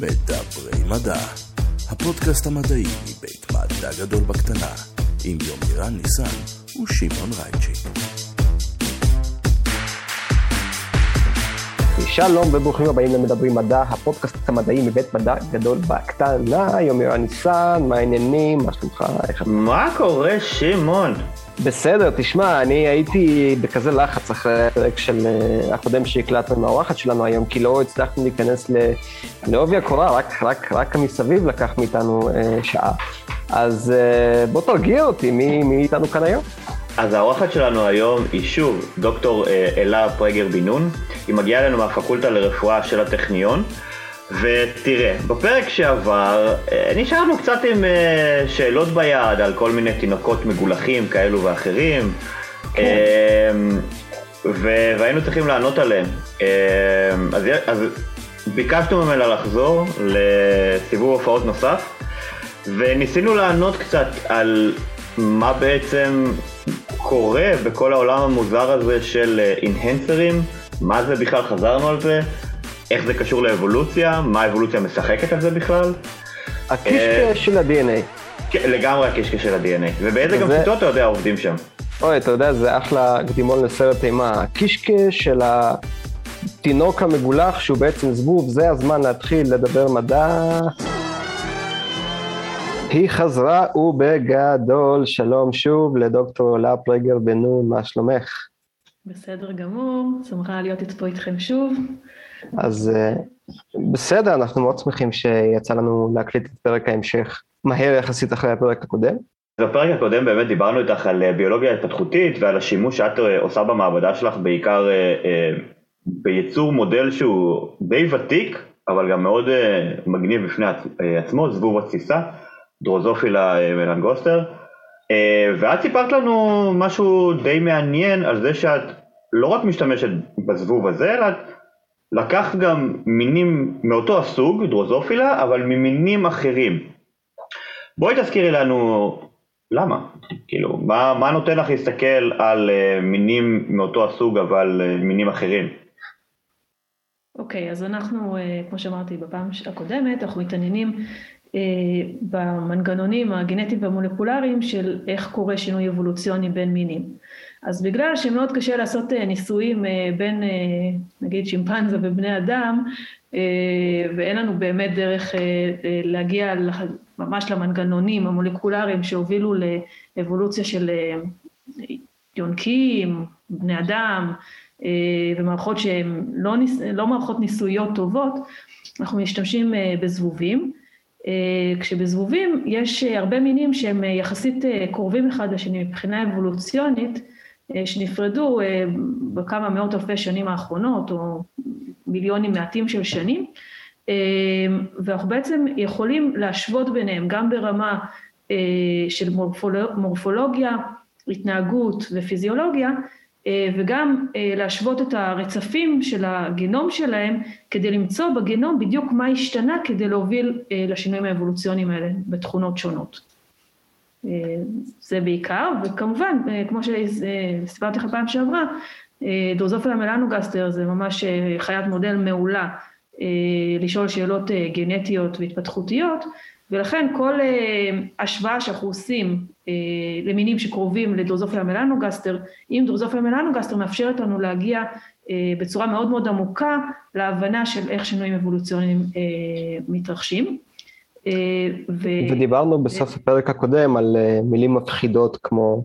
מדברי מדע, הפודקאסט המדעי מבית מדע גדול בקטנה, עם יומירן ניסן ושמעון רייצ'י. שלום וברוכים הבאים למדברים מדע, הפודקאסט המדעי מבית מדע גדול בקטנה, יומירן ניסן, מה העניינים, מה שלומך, איך? מה קורה, שמעון? בסדר, תשמע, אני הייתי בכזה לחץ אחרי הפרק של אה, הקודם שהקלטנו עם האורחת שלנו היום, כי לא הצלחנו להיכנס לעובי הקורה, רק, רק, רק המסביב לקח מאיתנו אה, שעה. אז אה, בוא תרגיע אותי, מי, מי איתנו כאן היום? אז האורחת שלנו היום היא שוב דוקטור אה, אלה פרגר בן נון, היא מגיעה אלינו מהפקולטה לרפואה של הטכניון. ותראה, בפרק שעבר אה, נשארנו קצת עם אה, שאלות ביד על כל מיני תינוקות מגולחים כאלו ואחרים, כן. והיינו צריכים לענות עליהם. אז, אז ביקשנו ממנה לחזור לסיבוב הופעות נוסף, וניסינו לענות קצת על מה בעצם קורה בכל העולם המוזר הזה של אינהנסרים, מה זה בכלל חזרנו על זה. איך זה קשור לאבולוציה, מה האבולוציה משחקת על זה בכלל. הקישקע של ה-DNA. כן, לגמרי הקישקע של ה-DNA. ובאיזה גם שיטות אתה יודע עובדים שם. אוי, אתה יודע, זה אחלה קדימון לסרט אימה. הקישקע של התינוק המגולח, שהוא בעצם זבוב, זה הזמן להתחיל לדבר מדע. היא חזרה ובגדול, שלום שוב לדוקטור לה פרגר בן נון, מה שלומך? בסדר גמור, שמחה להיות פה איתכם שוב. אז אה, בסדר, אנחנו מאוד שמחים שיצא לנו להקליט את פרק ההמשך מהר יחסית אחרי הפרק הקודם. בפרק הקודם באמת דיברנו איתך על אה, ביולוגיה התפתחותית ועל השימוש שאת אה, עושה במעבדה שלך בעיקר בייצור מודל שהוא די ותיק, אבל גם מאוד מגניב בפני עצמו, זבוב התסיסה, דרוזופילה מלנגוסטר. ואת סיפרת לנו משהו די מעניין על זה שאת לא רק משתמשת בזבוב הזה, אלא את לקח גם מינים מאותו הסוג, דרוזופילה, אבל ממינים אחרים. בואי תזכירי לנו למה, כאילו, מה, מה נותן לך להסתכל על uh, מינים מאותו הסוג אבל uh, מינים אחרים? אוקיי, okay, אז אנחנו, uh, כמו שאמרתי בפעם הקודמת, אנחנו מתעניינים uh, במנגנונים הגנטיים והמולקולריים של איך קורה שינוי אבולוציוני בין מינים. אז בגלל שמאוד קשה לעשות אה, ניסויים אה, בין אה, נגיד שימפנזה ובני אדם ואין לנו באמת דרך להגיע ממש למנגנונים המולקולריים שהובילו לאבולוציה של יונקים, בני אדם ומערכות שהן לא, ניס, לא מערכות ניסויות טובות, אנחנו משתמשים בזבובים. כשבזבובים יש הרבה מינים שהם יחסית קרובים אחד לשני מבחינה אבולוציונית, שנפרדו אה, בכמה מאות אלפי שנים האחרונות, או מיליונים מעטים של שנים, אה, ואנחנו בעצם יכולים להשוות ביניהם גם ברמה של מורפולוגיה, התנהגות ופיזיולוגיה, וגם להשוות את הרצפים של הגנום שלהם כדי למצוא בגנום בדיוק מה השתנה כדי להוביל לשינויים האבולוציוניים האלה בתכונות שונות. זה בעיקר, וכמובן, אה, כמו שסיפרתי לך פעם שעברה, אה, דרוזופיה מלנוגסטר זה ממש אה, חיית מודל מעולה לשאול שאלות גנטיות והתפתחותיות, ולכן כל השוואה שאנחנו עושים למינים שקרובים לדרוזופיה מלנוגסטר, עם דרוזופיה מלנוגסטר מאפשרת לנו להגיע בצורה מאוד מאוד עמוקה להבנה של איך שינויים אבולוציוניים מתרחשים. אה, ו... ודיברנו בסוף הפרק הקודם על אה, מילים מפחידות כמו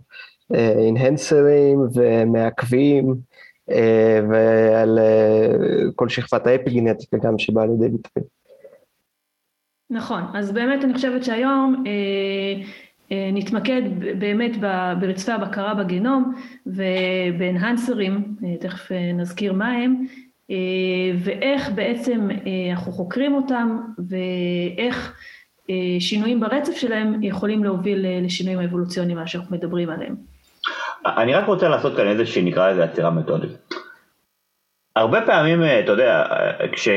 אינהנסרים אה, ומעכבים ועל כל שכבת האפיגנטיקה גם שבאה לידי ביטוי. נכון, אז באמת אני חושבת שהיום נתמקד באמת ברצפי הבקרה בגנום ובאנהנסרים, תכף נזכיר מה הם, ואיך בעצם אנחנו חוקרים אותם ואיך אה, שינויים ברצף שלהם יכולים להוביל אה, לשינויים האבולוציוניים מה שאנחנו מדברים עליהם. אני רק רוצה לעשות כאן איזושהי נקרא לזה עצירה מתודית. הרבה פעמים אה, אתה יודע כש,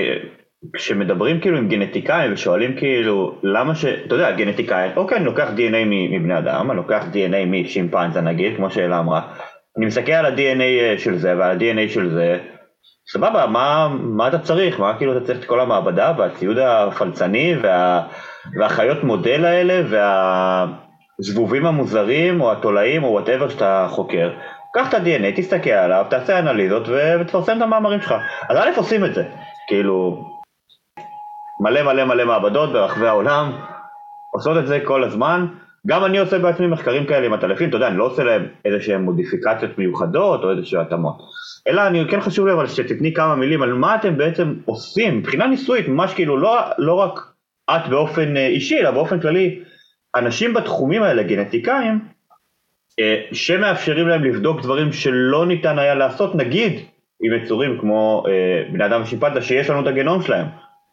כשמדברים כאילו עם גנטיקאים ושואלים כאילו למה ש... אתה יודע גנטיקאים אוקיי אני לוקח DNA מבני אדם אני לוקח DNA משימפנזה נגיד כמו שאלה אמרה אני מסתכל על ה-DNA של זה ועל ה-DNA של זה סבבה, מה, מה אתה צריך? מה כאילו אתה צריך את כל המעבדה והציוד הפלצני וה, והחיות מודל האלה והזבובים המוזרים או התולעים או וואטאבר שאתה חוקר? קח את ה-DNA, תסתכל עליו, תעשה אנליזות ותפרסם את המאמרים שלך. אז א' עושים את זה, כאילו, מלא מלא מלא מעבדות ברחבי העולם, עושות את זה כל הזמן. גם אני עושה בעצמי מחקרים כאלה עם הטלפים, אתה יודע, אני לא עושה להם איזה שהם מודיפיקציות מיוחדות או איזה שהם התאמות. אלא אני כן חשוב לי אבל שתתני כמה מילים על מה אתם בעצם עושים, מבחינה ניסויית, ממש כאילו לא, לא רק את באופן אה, אישי, אלא באופן כללי, אנשים בתחומים האלה, גנטיקאים, אה, שמאפשרים להם לבדוק דברים שלא ניתן היה לעשות, נגיד עם יצורים כמו אה, בני אדם ושימפנזה, שיש לנו את הגנום שלהם,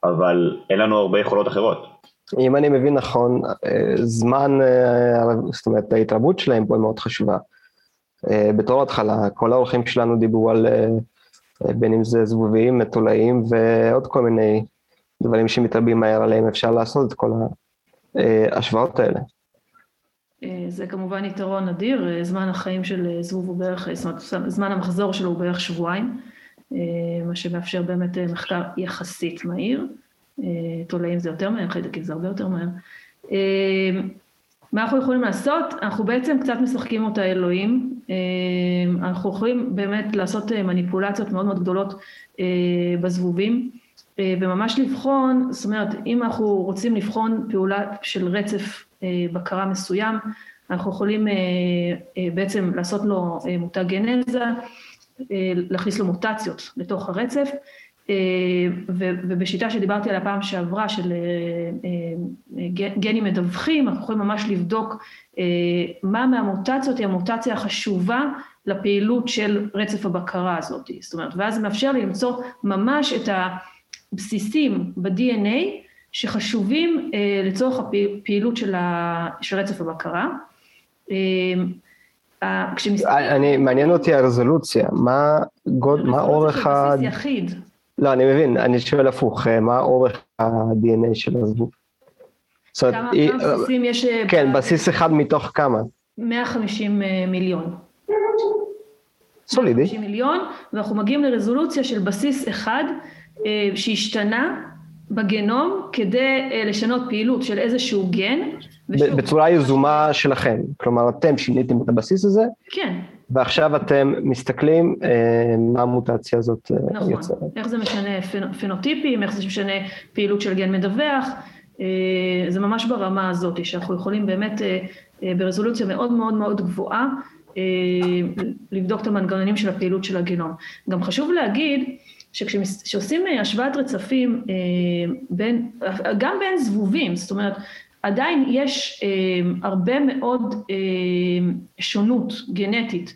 אבל אין לנו הרבה יכולות אחרות. אם אני מבין נכון, זמן, זאת אומרת, ההתרבות שלהם פה היא מאוד חשובה. בתור התחלה, כל האורחים שלנו דיברו על בין אם זה זבובים, מתולעים ועוד כל מיני דברים שמתרבים מהר עליהם, אפשר לעשות את כל ההשוואות האלה. אה, זה כמובן יתרון אדיר, אה, זמן החיים של אה, זבוב הוא בערך, זאת אומרת, זמן המחזור שלו הוא בערך שבועיים, מה שמאפשר באמת מחקר יחסית מהיר. תולעים זה יותר מהר, חיידקים זה הרבה יותר מהר. מה אנחנו יכולים לעשות? אנחנו בעצם קצת משחקים אותה אלוהים. אנחנו יכולים באמת לעשות מניפולציות מאוד מאוד גדולות בזבובים. וממש לבחון, זאת אומרת, אם אנחנו רוצים לבחון פעולה של רצף אה, בקרה מסוים, אנחנו יכולים אה, אה, בעצם לעשות לו מותג גנזה, להכניס לו מוטציות לתוך הרצף, ובשיטה שדיברתי עליה פעם שעברה של גנים מדווחים, אנחנו יכולים ממש לבדוק מה מהמוטציות היא המוטציה החשובה לפעילות של רצף הבקרה הזאת, זאת אומרת, ואז זה מאפשר לי למצוא ממש את הבסיסים ב-DNA שחשובים אה, לצורך הפעילות של, ה, של רצף הבקרה. אה, כשמסתכלים... אני, מעניין אותי הרזולוציה, מה, גוד, מה אורך ה... זה בסיס יחיד. לא, אני מבין, אני שואל הפוך, אה, מה אורך ה-DNA של הזבוב? כמה, בסיסים יש... אה, כן. בסיס אחד מתוך כמה? 150 אה, מיליון. סולידי. 150 מיליון, ואנחנו מגיעים לרזולוציה של בסיס אחד שהשתנה בגנום כדי לשנות פעילות של איזשהו גן. ושוב, בצורה יזומה שלכם, כלומר אתם שיניתם את הבסיס הזה, כן. ועכשיו אתם מסתכלים אה, מה המוטציה הזאת אה, נכון. יוצרת. איך זה משנה פנוטיפים, איך זה משנה פעילות של גן מדווח, אה, זה ממש ברמה הזאת, שאנחנו יכולים באמת אה, אה, ברזולוציה מאוד מאוד מאוד גבוהה אה, לבדוק את המנגנונים של הפעילות של הגנום. גם חשוב להגיד, שכשעושים אה, השוואת רצפים אה, בין, גם בין זבובים, זאת אומרת, עדיין יש אה, הרבה מאוד שונות גנטית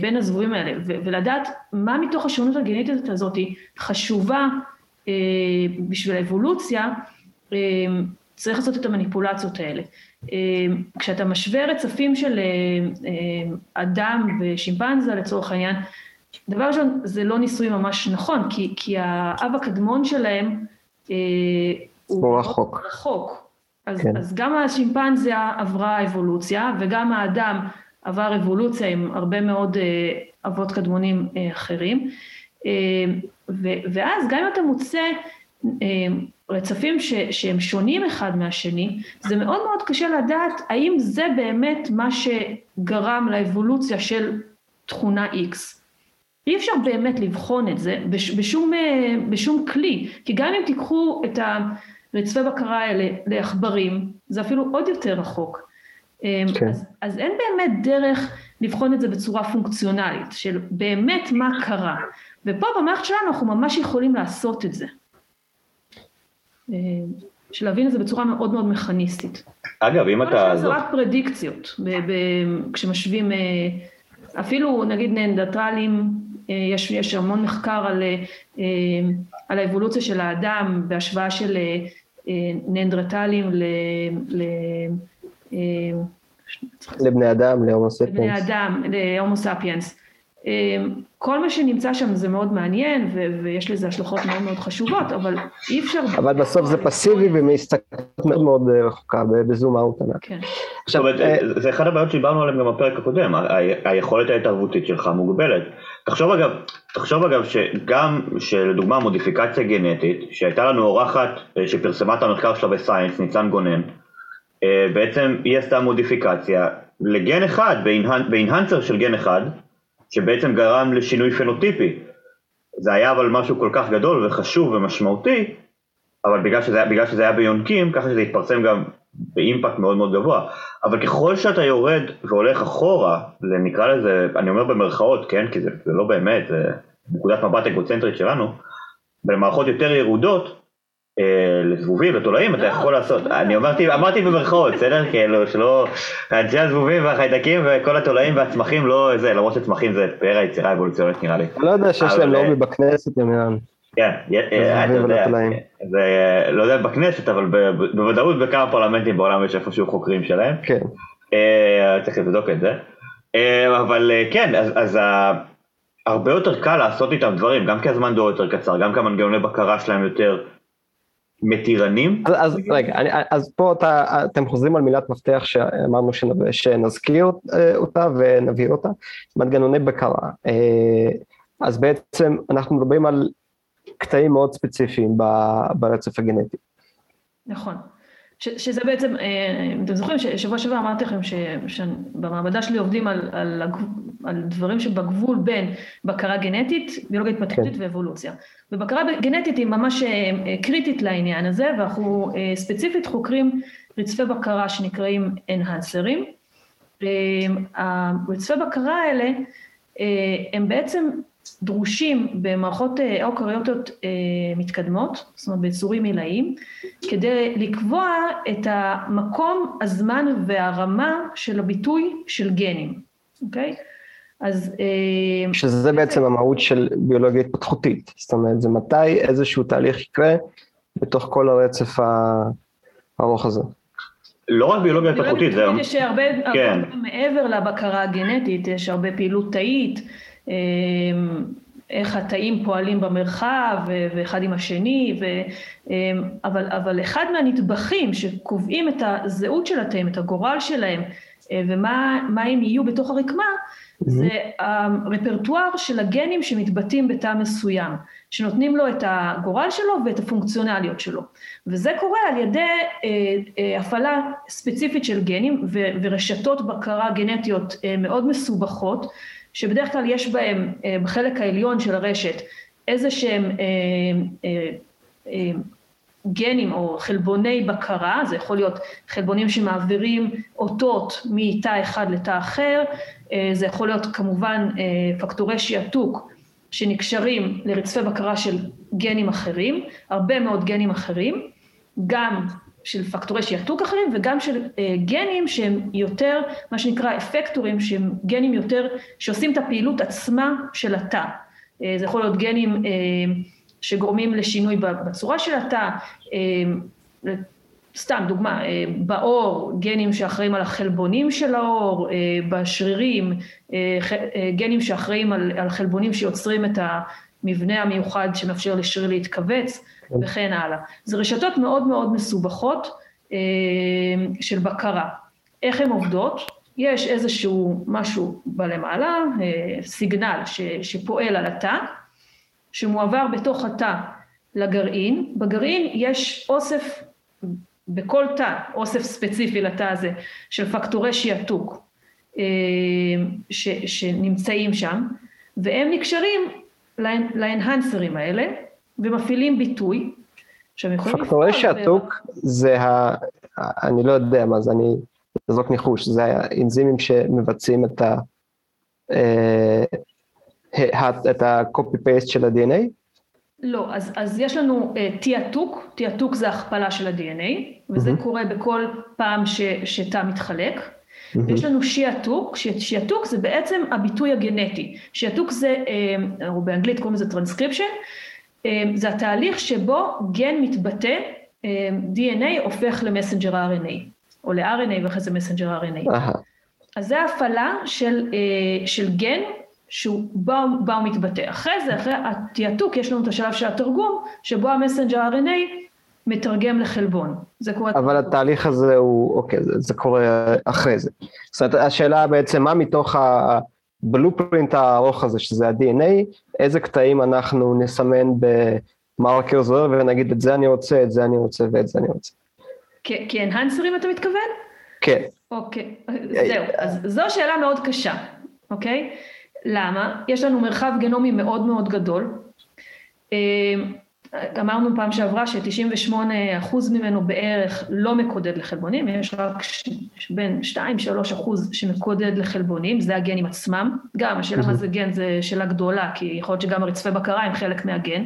בין הזבובים האלה, ולדעת מה מתוך השונות הגנטית הזאת חשובה בשביל האבולוציה, צריך לעשות את המניפולציות האלה. כשאתה משווה רצפים של אדם ושימפנזה לצורך העניין, דבר ראשון, זה לא ניסוי ממש נכון, כי, כי האב הקדמון שלהם אה, הוא רחוק. רחוק. אז, כן. אז גם השימפנזה עברה אבולוציה, וגם האדם עבר אבולוציה עם הרבה מאוד אה, אבות קדמונים אה, אחרים. אה, ואז גם אם אתה מוצא רצפים ש, שהם שונים אחד מהשני, זה מאוד מאוד קשה לדעת האם זה באמת מה שגרם לאבולוציה של תכונה X. אי אפשר באמת לבחון את זה בשום, בשום כלי, כי גם אם תיקחו את הרצפי בקרה האלה לעכברים, זה אפילו עוד יותר רחוק. אה, כן. אז, אז אין באמת דרך לבחון את זה בצורה פונקציונלית, של באמת מה קרה. ופה במערכת שלנו אנחנו ממש יכולים לעשות את זה. אה, של להבין את זה בצורה מאוד מאוד מכניסטית. אגב, אם אתה... זה רק פרדיקציות, כשמשווים אפילו נגיד ננדטרלים אה, יש, יש המון מחקר על, אה, על האבולוציה של האדם בהשוואה של אה, ננדרטלים ל... ל לבני אדם, להומו ספיאנס. לבני אדם, להומו ספיאנס. כל מה שנמצא שם זה מאוד מעניין ויש לזה השלכות מאוד מאוד חשובות, אבל אי אפשר... אבל בסוף זה פסיבי ומהסתכלות מאוד מאוד רחוקה בזום אאוט ענק. כן. עכשיו, זה אחד הבעיות שדיברנו עליהן גם בפרק הקודם, היכולת ההתערבותית שלך מוגבלת. תחשוב אגב, תחשוב אגב שגם שלדוגמה מודיפיקציה גנטית, שהייתה לנו אורחת אה, שפרסמה את המחקר שלה בסיינס, ניצן גונן, אה, בעצם היא עשתה מודיפיקציה לגן אחד, באינהנסר של גן אחד, שבעצם גרם לשינוי פנוטיפי. זה היה אבל משהו כל כך גדול וחשוב ומשמעותי, אבל בגלל שזה, בגלל שזה היה ביונקים, ככה שזה התפרסם גם באימפקט מאוד מאוד גבוה. אבל ככל שאתה יורד והולך אחורה, נקרא לזה, אני אומר במרכאות, כן, כי זה, זה לא באמת, זה נקודת מבט אגוצנטרית שלנו, במערכות יותר ירודות, אה, לזבובים, לתולעים, אתה יכול לעשות, אני אמרתי, אמרתי במרכאות, בסדר? כאילו, שלא, אנשי הזבובים והחיידקים וכל התולעים והצמחים לא זה, למרות שצמחים זה פאר היצירה האבולוציונית נראה לי. אני לא יודע שיש להם לובי בכנסת, ימירן. כן, אה, אתה יודע, זה לא יודע בכנסת, אבל בוודאות בכמה פרלמנטים בעולם יש איפשהו חוקרים שלהם. כן. אה, צריך לבדוק את זה. אבל כן, אז הרבה יותר קל לעשות איתם דברים, גם כי הזמן דור יותר קצר, גם כי המנגנוני בקרה שלהם יותר מתירנים? אז, אז רגע, אני, אז פה אתה, אתם חוזרים על מילת מפתח שאמרנו שנזכיר אותה ונבהיר אותה, מנגנוני בקרה. אה, אז בעצם אנחנו מדברים על קטעים מאוד ספציפיים ברצף הגנטי. נכון. ש, שזה בעצם, אה, אתם זוכרים ששבוע שעבר אמרתי לכם שבמעבדה שלי עובדים על, על, על דברים שבגבול בין בקרה גנטית, ביולוגיה התפתחותית כן. ואבולוציה. ובקרה גנטית היא ממש אה, קריטית לעניין הזה, ואנחנו אה, ספציפית חוקרים רצפי בקרה שנקראים אנהנסרים. הרצפי בקרה האלה הם בעצם דרושים במערכות אה, אוקריוטיות אה, מתקדמות, זאת אומרת ביצורים עילאיים, כדי לקבוע את המקום, הזמן והרמה של הביטוי של גנים, אוקיי? אז... אה, שזה בעצם המהות של ביולוגיה התפתחותית, זאת אומרת, זה מתי איזשהו תהליך יקרה בתוך כל הרצף הארוך הזה. לא רק ביולוגיה התפתחותית, זה... יש הרבה, כן. הרבה מעבר לבקרה הגנטית, יש הרבה פעילות תאית. אמ, איך התאים פועלים במרחב ואחד עם השני, ו, אמ, אבל, אבל אחד מהנדבכים שקובעים את הזהות של התאים, את הגורל שלהם, אה, ומה הם יהיו בתוך הרקמה, mm-hmm. זה הרפרטואר של הגנים שמתבטאים בתא מסוים, שנותנים לו את הגורל שלו ואת הפונקציונליות שלו. וזה קורה על ידי אה, אה, הפעלה ספציפית של גנים ורשתות בקרה גנטיות אה, מאוד מסובכות, שבדרך כלל יש בהם אה, בחלק העליון של הרשת איזה שהם אה, אה, גנים או חלבוני בקרה, זה יכול להיות חלבונים שמעבירים אותות מתא אחד לתא אחר, זה יכול להיות כמובן פקטורי שיעתוק שנקשרים לרצפי בקרה של גנים אחרים, הרבה מאוד גנים אחרים, גם של פקטורי שיעתוק אחרים וגם של אה, גנים שהם יותר, מה שנקרא אפקטורים, שהם גנים יותר, שעושים את הפעילות עצמה של התא. אה, זה יכול להיות גנים אה, שגורמים לשינוי בצורה של התא, אה, סתם דוגמה, אה, בעור, גנים שאחראים על החלבונים של העור, אה, בשרירים, אה, אה, גנים שאחראים על, על חלבונים שיוצרים את המבנה המיוחד שמאפשר לשריר להתכווץ. וכן הלאה. זה רשתות מאוד מאוד מסובכות אה, של בקרה. איך הן עובדות? יש איזשהו משהו בלמעלה, אה, סיגנל ש, שפועל על התא, שמועבר בתוך התא לגרעין. בגרעין יש אוסף, בכל תא, אוסף ספציפי לתא הזה, של פקטורי שיעתוק אה, ש, שנמצאים שם, והם נקשרים לאנהנסרים האלה, ומפעילים ביטוי, שהם יכולים לפעול. פקטורי שעתוק זה ה... אני לא יודע מה זה, אני אזרוק ניחוש, זה האנזימים שמבצעים את ה... אה, את ה-copy paste של ה-DNA? לא, אז, אז יש לנו uh, תעתוק, תעתוק זה הכפלה של ה-DNA, וזה mm-hmm. קורה בכל פעם ש, שתא מתחלק. Mm-hmm. ויש לנו שיעתוק, שיעתוק זה בעצם הביטוי הגנטי. שיעתוק זה, אה, או באנגלית קוראים לזה טרנסקריפשן, זה התהליך שבו גן מתבטא, אמ, DNA הופך ל messenger RNA, או ל-RNA ואחרי זה messenger RNA. אז זה הפעלה של, אה, של גן שהוא בה, בה הוא מתבטא. אחרי זה, אחרי התעתוק, יש לנו את השלב של התרגום, שבו ה messenger RNA מתרגם לחלבון. זה קורה... אבל התהליך הזה הוא, אוקיי, זה, זה קורה אחרי זה. זאת אומרת, השאלה בעצם, מה מתוך בלופרינט הארוך הזה, שזה ה-DNA, איזה קטעים אנחנו נסמן במרקר זוהר ונגיד את זה אני רוצה, את זה אני רוצה ואת זה אני רוצה. כאנהנסרים אתה מתכוון? כן. אוקיי, זהו, אז זו שאלה מאוד קשה, אוקיי? למה? יש לנו מרחב גנומי מאוד מאוד גדול. אמרנו פעם שעברה ש-98% ממנו בערך לא מקודד לחלבונים, יש רק בין 2-3% שמקודד לחלבונים, זה הגנים עצמם. גם, השאלה מה זה גן זה שאלה גדולה, כי יכול להיות שגם הרצפי בקרה הם חלק מהגן.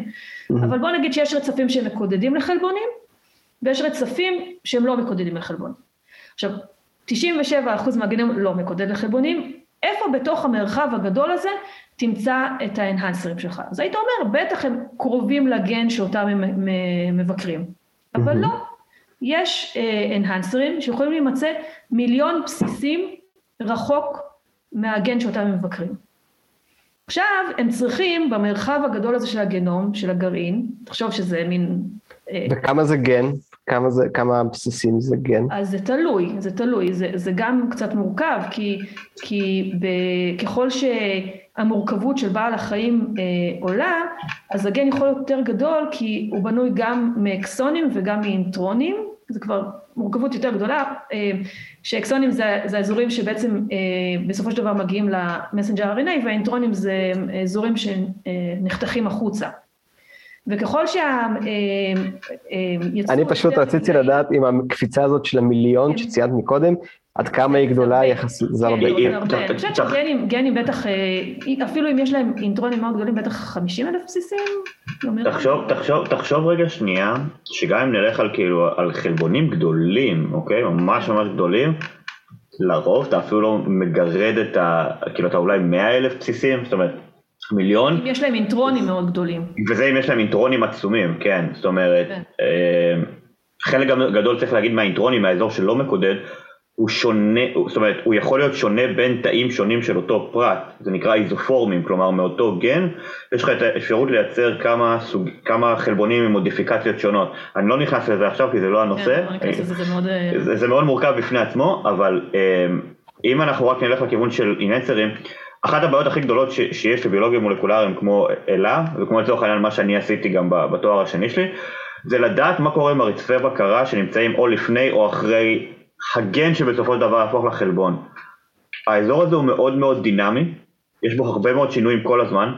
אבל בוא נגיד שיש רצפים שמקודדים לחלבונים, ויש רצפים שהם לא מקודדים לחלבונים. עכשיו, 97% מהגנים לא מקודד לחלבונים, איפה בתוך המרחב הגדול הזה תמצא את האנהנסרים שלך. אז היית אומר, בטח הם קרובים לגן שאותם הם מבקרים, אבל לא. יש אנהנסרים שיכולים להימצא מיליון בסיסים רחוק מהגן שאותם הם מבקרים. עכשיו, הם צריכים במרחב הגדול הזה של הגנום, של הגרעין, תחשוב שזה מין... וכמה זה גן? כמה, זה, כמה בסיסים זה גן? אז זה תלוי, זה תלוי, זה, זה גם קצת מורכב, כי, כי ב, ככל שהמורכבות של בעל החיים אה, עולה, אז הגן יכול להיות יותר גדול, כי הוא בנוי גם מאקסונים וגם מאינטרונים, זה כבר מורכבות יותר גדולה, אה, שאקסונים זה, זה האזורים שבעצם אה, בסופו של דבר מגיעים למסנג'ר RNA, והאינטרונים זה אזורים שנחתכים החוצה. וככל שה... אה, אה, אני פשוט רציתי לדעת אם הקפיצה הזאת של המיליון. שציינת מקודם, עד כמה היא גדולה יחסית, זה הרבה. אני חושבת שגנים בטח, אה, אפילו אם יש להם אינטרונים מאוד גדולים, בטח 50 אלף בסיסים. תחשוב רגע שנייה, שגם אם נלך על כאילו, על חלבונים גדולים, אוקיי? ממש ממש גדולים, לרוב אתה אפילו לא מגרד את ה... כאילו אתה אולי 100 אלף בסיסים, זאת אומרת, מיליון. אם יש להם אינטרונים מאוד גדולים. וזה אם יש להם אינטרונים עצומים, כן, זאת אומרת, כן. אה, חלק גדול צריך להגיד מהאינטרונים, מהאזור שלא מקודד, הוא שונה, זאת אומרת, הוא יכול להיות שונה בין תאים שונים של אותו פרט, זה נקרא איזופורמים, כלומר מאותו גן, יש לך את האפשרות לייצר כמה, סוג, כמה חלבונים עם מודיפיקציות שונות. אני לא נכנס לזה עכשיו כי זה לא הנושא, כן, זה, זה, מאוד... אה, זה, זה מאוד מורכב בפני עצמו, אבל אה, אם אנחנו רק נלך לכיוון של איננסרים, אחת הבעיות הכי גדולות ש, שיש לביולוגיה מולקולריים כמו אלה, וכמו לצורך העניין מה שאני עשיתי גם בתואר השני שלי, זה לדעת מה קורה עם הרצפי בקרה שנמצאים או לפני או אחרי הגן שבסופו של דבר יהפוך לחלבון. האזור הזה הוא מאוד מאוד דינמי, יש בו הרבה מאוד שינויים כל הזמן.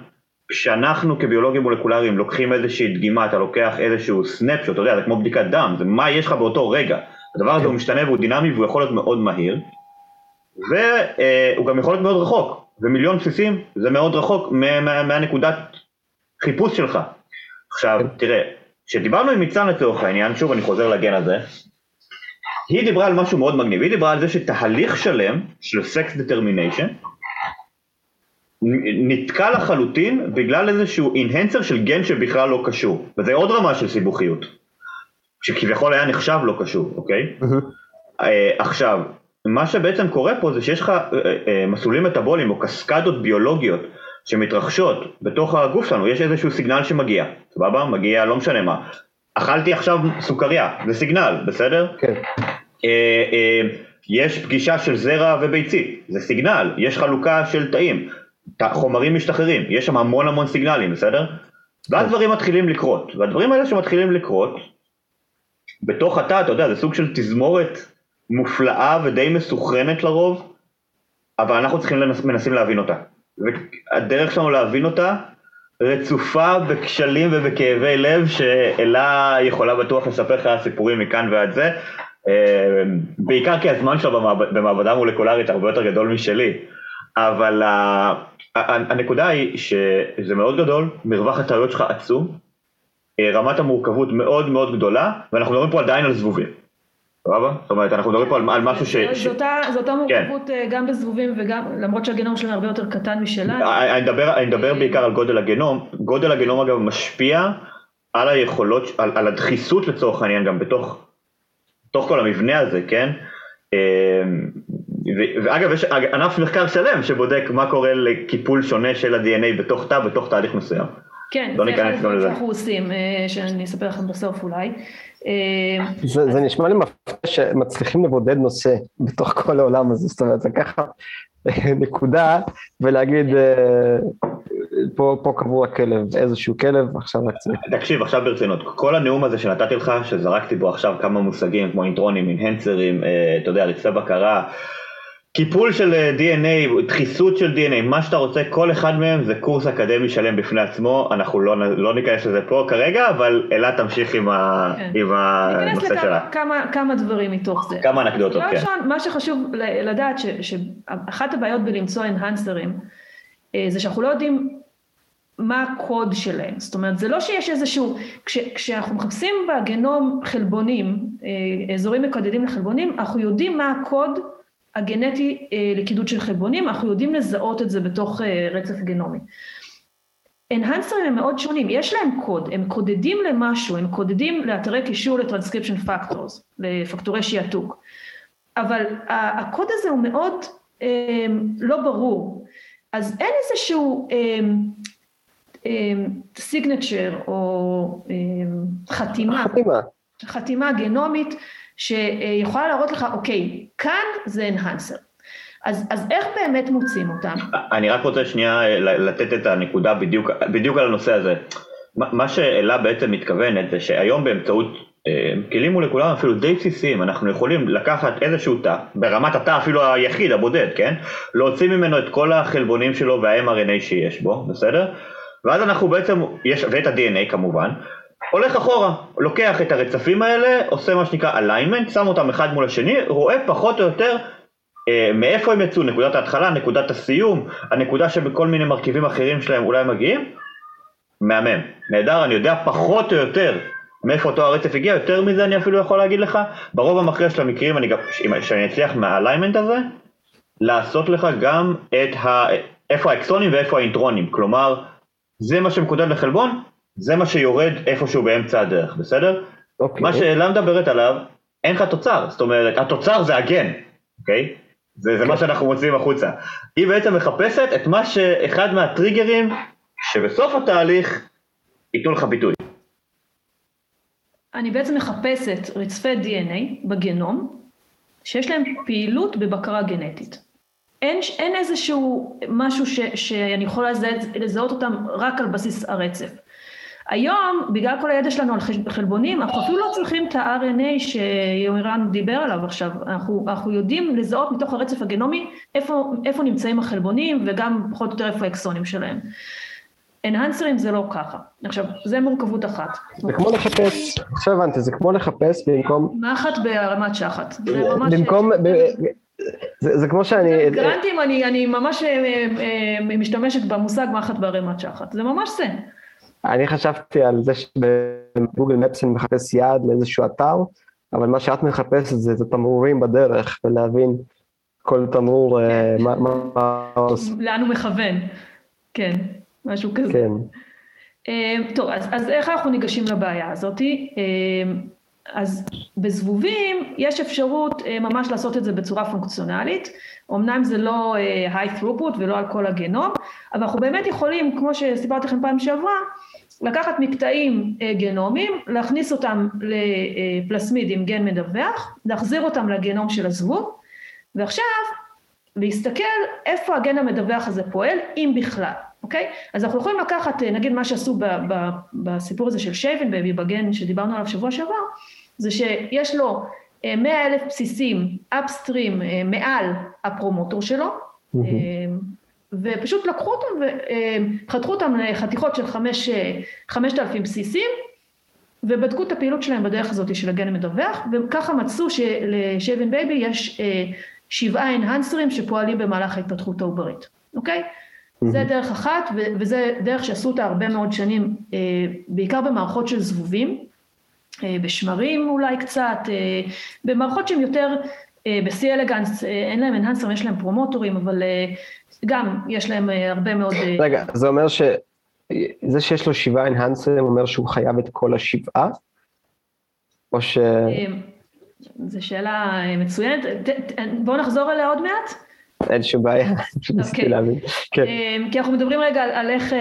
כשאנחנו כביולוגים מולקולריים לוקחים איזושהי דגימה, אתה לוקח איזשהו סנפשוט, אתה יודע, זה כמו בדיקת דם, זה מה יש לך באותו רגע. הדבר הזה הוא משתנה והוא דינמי והוא יכול להיות מאוד מהיר, והוא גם יכול להיות מאוד רחוק. ומיליון בסיסים זה מאוד רחוק מהנקודת חיפוש שלך. עכשיו, כן. תראה, כשדיברנו עם ניצן לצורך העניין, שוב אני חוזר לגן הזה, היא דיברה על משהו מאוד מגניב, היא דיברה על זה שתהליך שלם של sex determination נתקע לחלוטין בגלל איזשהו enhancer של גן שבכלל לא קשור, וזה עוד רמה של סיבוכיות, שכביכול היה נחשב לא קשור, אוקיי? אה, עכשיו, מה שבעצם קורה פה זה שיש לך אה, אה, אה, מסלולים מטאבוליים או קסקדות ביולוגיות שמתרחשות בתוך הגוף שלנו, יש איזשהו סיגנל שמגיע, סבבה? מגיע לא משנה מה. אכלתי עכשיו סוכריה, זה סיגנל, בסדר? כן. יש פגישה של זרע וביצית, זה סיגנל, יש חלוקה של תאים, חומרים משתחררים, יש שם המון המון סיגנלים, בסדר? ואז כן. דברים מתחילים לקרות, והדברים האלה שמתחילים לקרות, בתוך התא, אתה יודע, זה סוג של תזמורת מופלאה ודי מסוכרנת לרוב, אבל אנחנו צריכים לנס, מנסים להבין אותה. והדרך שלנו להבין אותה רצופה בכשלים ובכאבי לב שאלה יכולה בטוח לספר לך סיפורים מכאן ועד זה, אה, בעיקר כי הזמן שלה במעבד, במעבדה מולקולרית הרבה יותר גדול משלי, אבל הנקודה היא שזה מאוד גדול, מרווח הטעויות שלך עצום, אה, רמת המורכבות מאוד מאוד גדולה, ואנחנו מדברים פה עדיין על זבובים. סבבה? זאת אומרת, אנחנו מדברים פה על, על משהו ש... זו אותה מורכבות כן. גם בזבובים וגם, למרות שהגנום שלנו הרבה יותר קטן משלנו. אני מדבר, אני מדבר בעיקר על גודל הגנום. גודל הגנום אגב משפיע על היכולות, על, על הדחיסות לצורך העניין גם בתוך, בתוך כל המבנה הזה, כן? אמ, ואגב, יש ענף מחקר שלם שבודק מה קורה לקיפול שונה של ה-DNA בתוך תא, בתוך תהליך מסוים. כן, לא זה אחד ניכנס גם הדברים לזה. שאנחנו עושים, אה, שאני אספר לכם בסוף אולי. אה, זה, זה נשמע לי מפתיע שמצליחים לבודד נושא בתוך כל העולם הזה, זאת אומרת, לקחת נקודה ולהגיד, אה, פה, פה קבוע כלב, איזשהו כלב, עכשיו רק צריך. תקשיב, עכשיו ברצינות, כל הנאום הזה שנתתי לך, שזרקתי בו עכשיו כמה מושגים כמו אינטרונים, אינהנסרים, אה, אתה יודע, רצפי בקרה, קיפול של אה, DNA, דחיסות של DNA, מה שאתה רוצה, כל אחד מהם זה קורס אקדמי שלם בפני עצמו, אנחנו לא, לא ניכנס לזה פה כרגע, אבל אלה תמשיך עם, ה, כן. עם הנושא שלה. לכמה כמה, כמה דברים מתוך זה. כמה אנקדוטות, כן. ראשון, מה שחשוב לדעת, ש- שאחת הבעיות בלמצוא enhancer־ים, אה, זה שאנחנו לא יודעים מה הקוד שלהם. זאת אומרת, זה לא שיש איזשהו, כש, כשאנחנו מחפשים בגנום חלבונים, אה, אזורים מקודדים לחלבונים, אנחנו יודעים מה הקוד הגנטי אה, לקידוד של חלבונים, אנחנו יודעים לזהות את זה בתוך אה, רצף גנומי. enhancer־ים הם מאוד שונים, יש להם קוד, הם קודדים למשהו, הם קודדים לאתרי קישור לטרנסקריפשן פקטורס, לפקטורי שיעתוק. אבל הקוד הזה הוא מאוד אה, לא ברור. אז אין איזשהו סיגנצ'ר או אה, חתימה, חתימה. חתימה גנומית שיכולה להראות לך, אוקיי, כאן זה אנהנסר. אז, אז איך באמת מוצאים אותם? אני רק רוצה שנייה אה, לתת את הנקודה בדיוק, בדיוק על הנושא הזה. מה שאלה בעצם מתכוונת זה שהיום באמצעות אה, כלים מולקולריים אפילו די בסיסיים אנחנו יכולים לקחת איזשהו תא, ברמת התא אפילו היחיד, הבודד, כן? להוציא ממנו את כל החלבונים שלו וה-mRNA שיש בו, בסדר? ואז אנחנו בעצם, יש, ואת ה-DNA כמובן, הולך אחורה, לוקח את הרצפים האלה, עושה מה שנקרא alignment, שם אותם אחד מול השני, רואה פחות או יותר אה, מאיפה הם יצאו, נקודת ההתחלה, נקודת הסיום, הנקודה שבכל מיני מרכיבים אחרים שלהם אולי מגיעים, מהמם, נהדר, אני יודע פחות או יותר מאיפה אותו הרצף הגיע, יותר מזה אני אפילו יכול להגיד לך, ברוב המכריע של המקרים אני גם, שאני אצליח מהאליימנט הזה, לעשות לך גם את ה... איפה האקסונים ואיפה האינטרונים, כלומר, זה מה שמקודד לחלבון, זה מה שיורד איפשהו באמצע הדרך, בסדר? אוקיי. מה שאלה מדברת עליו, אין לך תוצר, זאת אומרת, התוצר זה הגן, אוקיי? זה, זה מה שאנחנו מוציאים החוצה. היא בעצם מחפשת את מה שאחד מהטריגרים שבסוף התהליך ייתנו לך ביטוי. אני בעצם מחפשת רצפי DNA בגנום שיש להם פעילות בבקרה גנטית. אין, אין איזשהו משהו ש, שאני יכולה לזהות, לזהות אותם רק על בסיס הרצף. היום, בגלל כל הידע שלנו על חלבונים, אנחנו אפילו לא צריכים את ה-RNA שיומירן דיבר עליו עכשיו. אנחנו, אנחנו יודעים לזהות מתוך הרצף הגנומי איפה, איפה נמצאים החלבונים וגם פחות או יותר איפה האקסונים שלהם. אנהנסרים זה לא ככה. עכשיו, זה מורכבות אחת. זה כמו לחפש, עכשיו הבנתי, זה כמו לחפש במקום, מחט בהרמת שחת. במקום, זה זה כמו שאני, גרנטים, אני, אני ממש אה, אה, משתמשת במושג מחט בערימת שחת. זה ממש זה. אני חשבתי על זה שבגוגל מפס אני מחפש יעד לאיזשהו אתר, אבל מה שאת מחפשת זה את התמרורים בדרך, ולהבין כל תמרור, אה, מה, מה, מה עושה, לאן הוא מכוון. כן, משהו כזה. כן. אה, טוב, אז, אז איך אנחנו ניגשים לבעיה הזאת? אה, אז בזבובים יש אפשרות אה, ממש לעשות את זה בצורה פונקציונלית, אמנם זה לא אה, high throughput ולא על כל הגנום, אבל אנחנו באמת יכולים, כמו שסיפרתי לכם פעם שעברה, לקחת מקטעים אה, גנומיים, להכניס אותם לפלסמיד עם גן מדווח, להחזיר אותם לגנום של הזבוב, ועכשיו להסתכל איפה הגן המדווח הזה פועל, אם בכלל, אוקיי? אז אנחנו יכולים לקחת, אה, נגיד מה שעשו ב, ב, בסיפור הזה של shavenbaby בגן שדיברנו עליו שבוע שעבר, זה שיש לו אה, 100 אלף בסיסים upstream אה, מעל הפרומוטור שלו, אה, ופשוט לקחו אותם וחתכו אותם לחתיכות של 5,000 בסיסים, ובדקו את הפעילות שלהם בדרך הזאת של הגן המדווח, וככה מצאו של shavenbaby יש שבעה אנהנסרים שפועלים במהלך ההתפתחות העוברית, אוקיי? זה דרך אחת, ו- וזה דרך שעשו אותה הרבה מאוד שנים, בעיקר במערכות של זבובים, בשמרים אולי קצת, אה, במערכות שהן יותר אה, ב-C אלגנס, אה, אין להם אנהנסרים, יש להם פרומוטורים, אבל אה, גם יש להם אה, הרבה מאוד... אה, רגע, זה אומר ש... זה שיש לו שבעה אנהנסרים אומר שהוא חייב את כל השבעה? או ש... אה, זו שאלה אה, מצוינת, בואו נחזור אליה עוד מעט. אין שום בעיה, פשוט ניסיתי אוקיי. להבין. כן, אמ, כי אנחנו מדברים רגע על, איך, אה,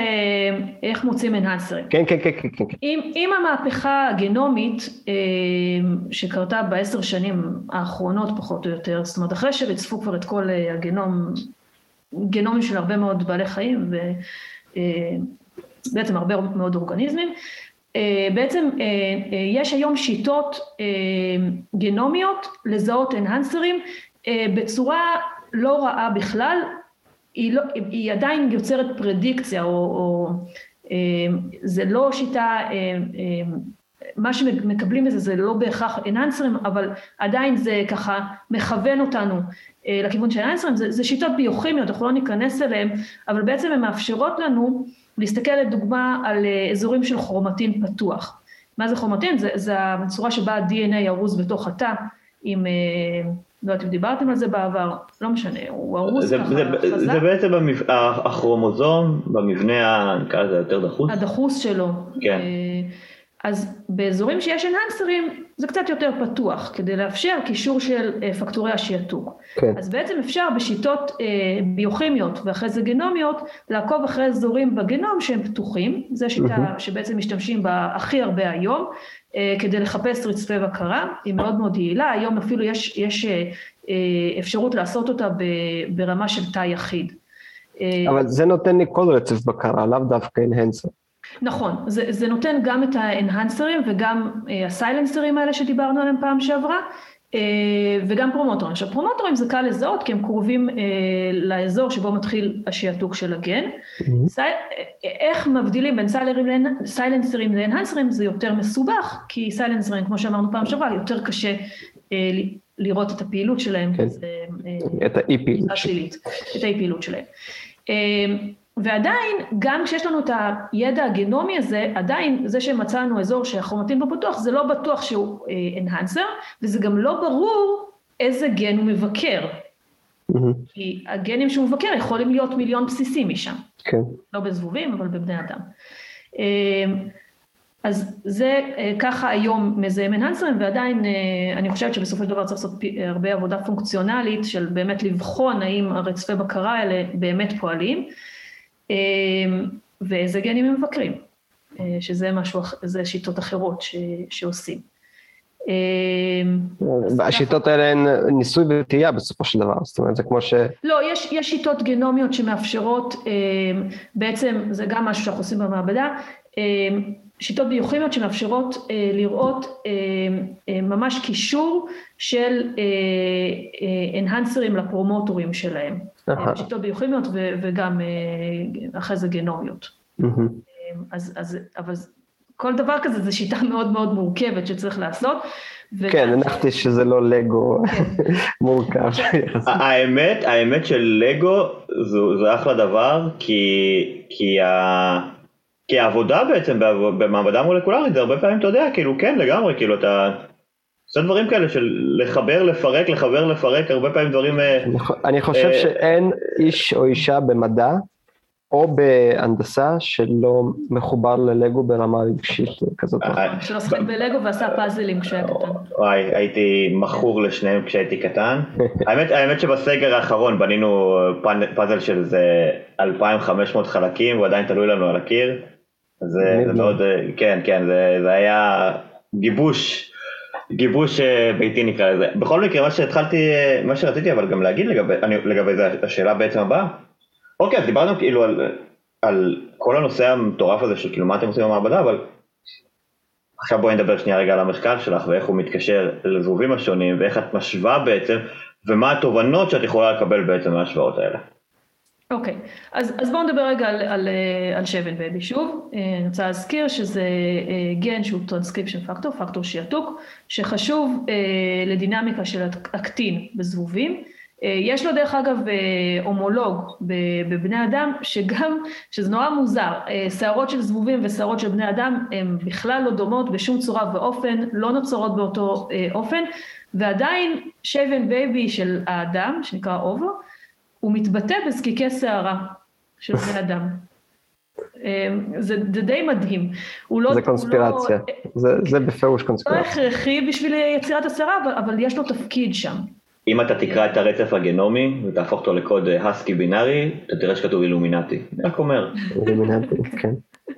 איך מוצאים אנהנסרים. כן, כן, כן, כן, כן. עם, עם המהפכה הגנומית אמ, שקרתה בעשר שנים האחרונות פחות או יותר, זאת אומרת אחרי שריצפו כבר את כל אה, הגנום, גנומים של הרבה מאוד בעלי חיים ובעצם הרבה מאוד אורגניזמים, אה, בעצם אה, אה, יש היום שיטות אה, גנומיות לזהות אנהנסרים אה, בצורה לא רעה בכלל, היא, לא, היא עדיין יוצרת פרדיקציה, או, או אה, זה לא שיטה, אה, אה, מה שמקבלים מזה זה לא בהכרח אנהנסרים, אבל עדיין זה ככה מכוון אותנו אה, לכיוון של אנהנסרים, זה, זה שיטות ביוכימיות, אנחנו לא ניכנס אליהן, אבל בעצם הן מאפשרות לנו להסתכל לדוגמה על אה, אזורים של כרומטין פתוח. מה זה כרומטין? זה, זה הצורה שבה ה-DNA ארוז בתוך התא, עם... לא יודעת אם דיברתם על זה בעבר, לא משנה, הוא זה, ככה זה, חזק. זה בעצם המב... הכרומוזום במבנה, נקרא לזה יותר דחוס. הדחוס שלו. כן. אה, אז באזורים שיש אנהנסרים זה קצת יותר פתוח, כדי לאפשר קישור של אה, פקטורי השיעתוק. כן. אז בעצם אפשר בשיטות אה, ביוכימיות ואחרי זה גנומיות לעקוב אחרי אזורים בגנום שהם פתוחים, זו שיטה מהמם. שבעצם משתמשים בה הכי הרבה היום, אה, כדי לחפש רצפי בקרה, היא מאוד מאוד יעילה, היום אפילו יש, יש אפשרות לעשות אותה ברמה של תא יחיד. אבל זה נותן לי כל רצף בקרה, לאו דווקא אנהנסר. נכון, זה, זה נותן גם את האנהנסרים וגם אה, הסיילנסרים האלה שדיברנו עליהם פעם שעברה, אה, וגם פרומוטורים. עכשיו פרומוטורים זה קל לזהות כי הם קרובים אה, לאזור שבו מתחיל השעתוק של הגן. סי... אה, איך מבדילים בין סיילנסרים לאנהנסרים זה יותר מסובך, כי סיילנסרים, כמו שאמרנו פעם שעברה, יותר קשה אה, ל- לראות את הפעילות שלהם, כן. זה אה, את האי פעילות. את האי פעילות שלהם. ועדיין, גם כשיש לנו את הידע הגנומי הזה, עדיין זה שמצאנו אזור שהכרומטין בו פתוח, זה לא בטוח שהוא אנהנסר, וזה גם לא ברור איזה גן הוא מבקר. מהמם. כי הגנים שהוא מבקר יכולים להיות מיליון בסיסים משם. כן. לא בזבובים, אבל בבני אדם. אמ, אז זה אה, ככה היום מזהם אנהנסרים, ועדיין אה, אני חושבת שבסופו של דבר צריך לעשות פי- הרבה עבודה פונקציונלית של באמת לבחון האם הרצפי בקרה האלה באמת פועלים, ואיזה גנים הם מבקרים, אה, שזה משהו, זה שיטות אחרות ש, שעושים. אמ, השיטות האלה הן ניסוי וטעייה בסופו של דבר, זאת אומרת, זה כמו ש... לא, יש, יש שיטות גנומיות שמאפשרות, אה, בעצם זה גם משהו שאנחנו עושים במעבדה, שיטות ביוכימיות שמאפשרות אה, לראות אה, ממש קישור של אנהנסרים לפרומוטורים שלהם. אהה. אה, שיטות ביוכימיות ו, וגם אה, אחרי זה גנומיות. מהמם. אז, אז, אבל כל דבר כזה זה שיטה מאוד מאוד מורכבת שצריך לעשות. כן, הנחתי שזה לא לגו כן. מורכב. האמת, האמת של לגו זו, זה אחלה דבר, כי, כי, ה, כי העבודה בעצם במעבדה מולקולרית זה הרבה פעמים, אתה יודע, כאילו כן לגמרי, כאילו אתה עושה דברים כאלה של לחבר, לפרק, לחבר, לפרק, הרבה פעמים דברים... אה, אני חו- אני חושב אה, שאין איש או אישה במדע או בהנדסה שלא מחובר ללגו ברמה רגשית כזאת. אה, שלא שיחק בלגו ועשה פאזלים כשהיה קטן. וואי, הייתי מכור לשניהם כשהייתי קטן. האמת, האמת שבסגר האחרון בנינו פאזל של איזה 2,500 חלקים, הוא עדיין תלוי לנו על הקיר. אז זה, מאוד. אה, כן, כן, זה, זה היה גיבוש, גיבוש אה, ביתי נקרא לזה. בכל מקרה, מה שהתחלתי, אה, מה שרציתי אבל גם להגיד לגבי, אני, לגבי זה, השאלה בעצם הבאה. אוקיי, אז דיברנו כאילו על, על כל הנושא המטורף הזה של כאילו מה אתם עושים במעבדה, אבל עכשיו בואי נדבר שנייה רגע על המחקר שלך ואיך הוא מתקשר לזבובים השונים ואיך את משווה בעצם ומה התובנות שאת יכולה לקבל בעצם מההשוואות האלה. אוקיי, אז, אז בואו נדבר רגע על, על, אה, על shavenbaby שוב. אה, אני רוצה להזכיר שזה אה, גן שהוא טרנסקריפשן פקטור, פקטור שיעתוק, שחשוב לדינמיקה של האקטין בזבובים. יש לו דרך אגב הומולוג בבני אדם, שגם, שזה נורא מוזר, שערות של זבובים ושערות של בני אדם הן בכלל לא דומות בשום צורה ואופן, לא נוצרות באותו אופן, ועדיין shavenbaby של האדם, שנקרא Ovo, הוא מתבטא בזקיקי שערה של בני אדם. אה, זה, זה די מדהים. הוא לא, זה לא קונספירציה, לא, זה- זה בפירוש לא קונספירציה. הכרחי בשביל יצירת השערה, אבל, אבל יש לו תפקיד שם. אם אתה תקרא את הרצף הגנומי ותהפוך אותו לקוד הסקי בינארי, אתה תראה שכתוב אילומינטי. אני רק אומר. אילומינטי, כן.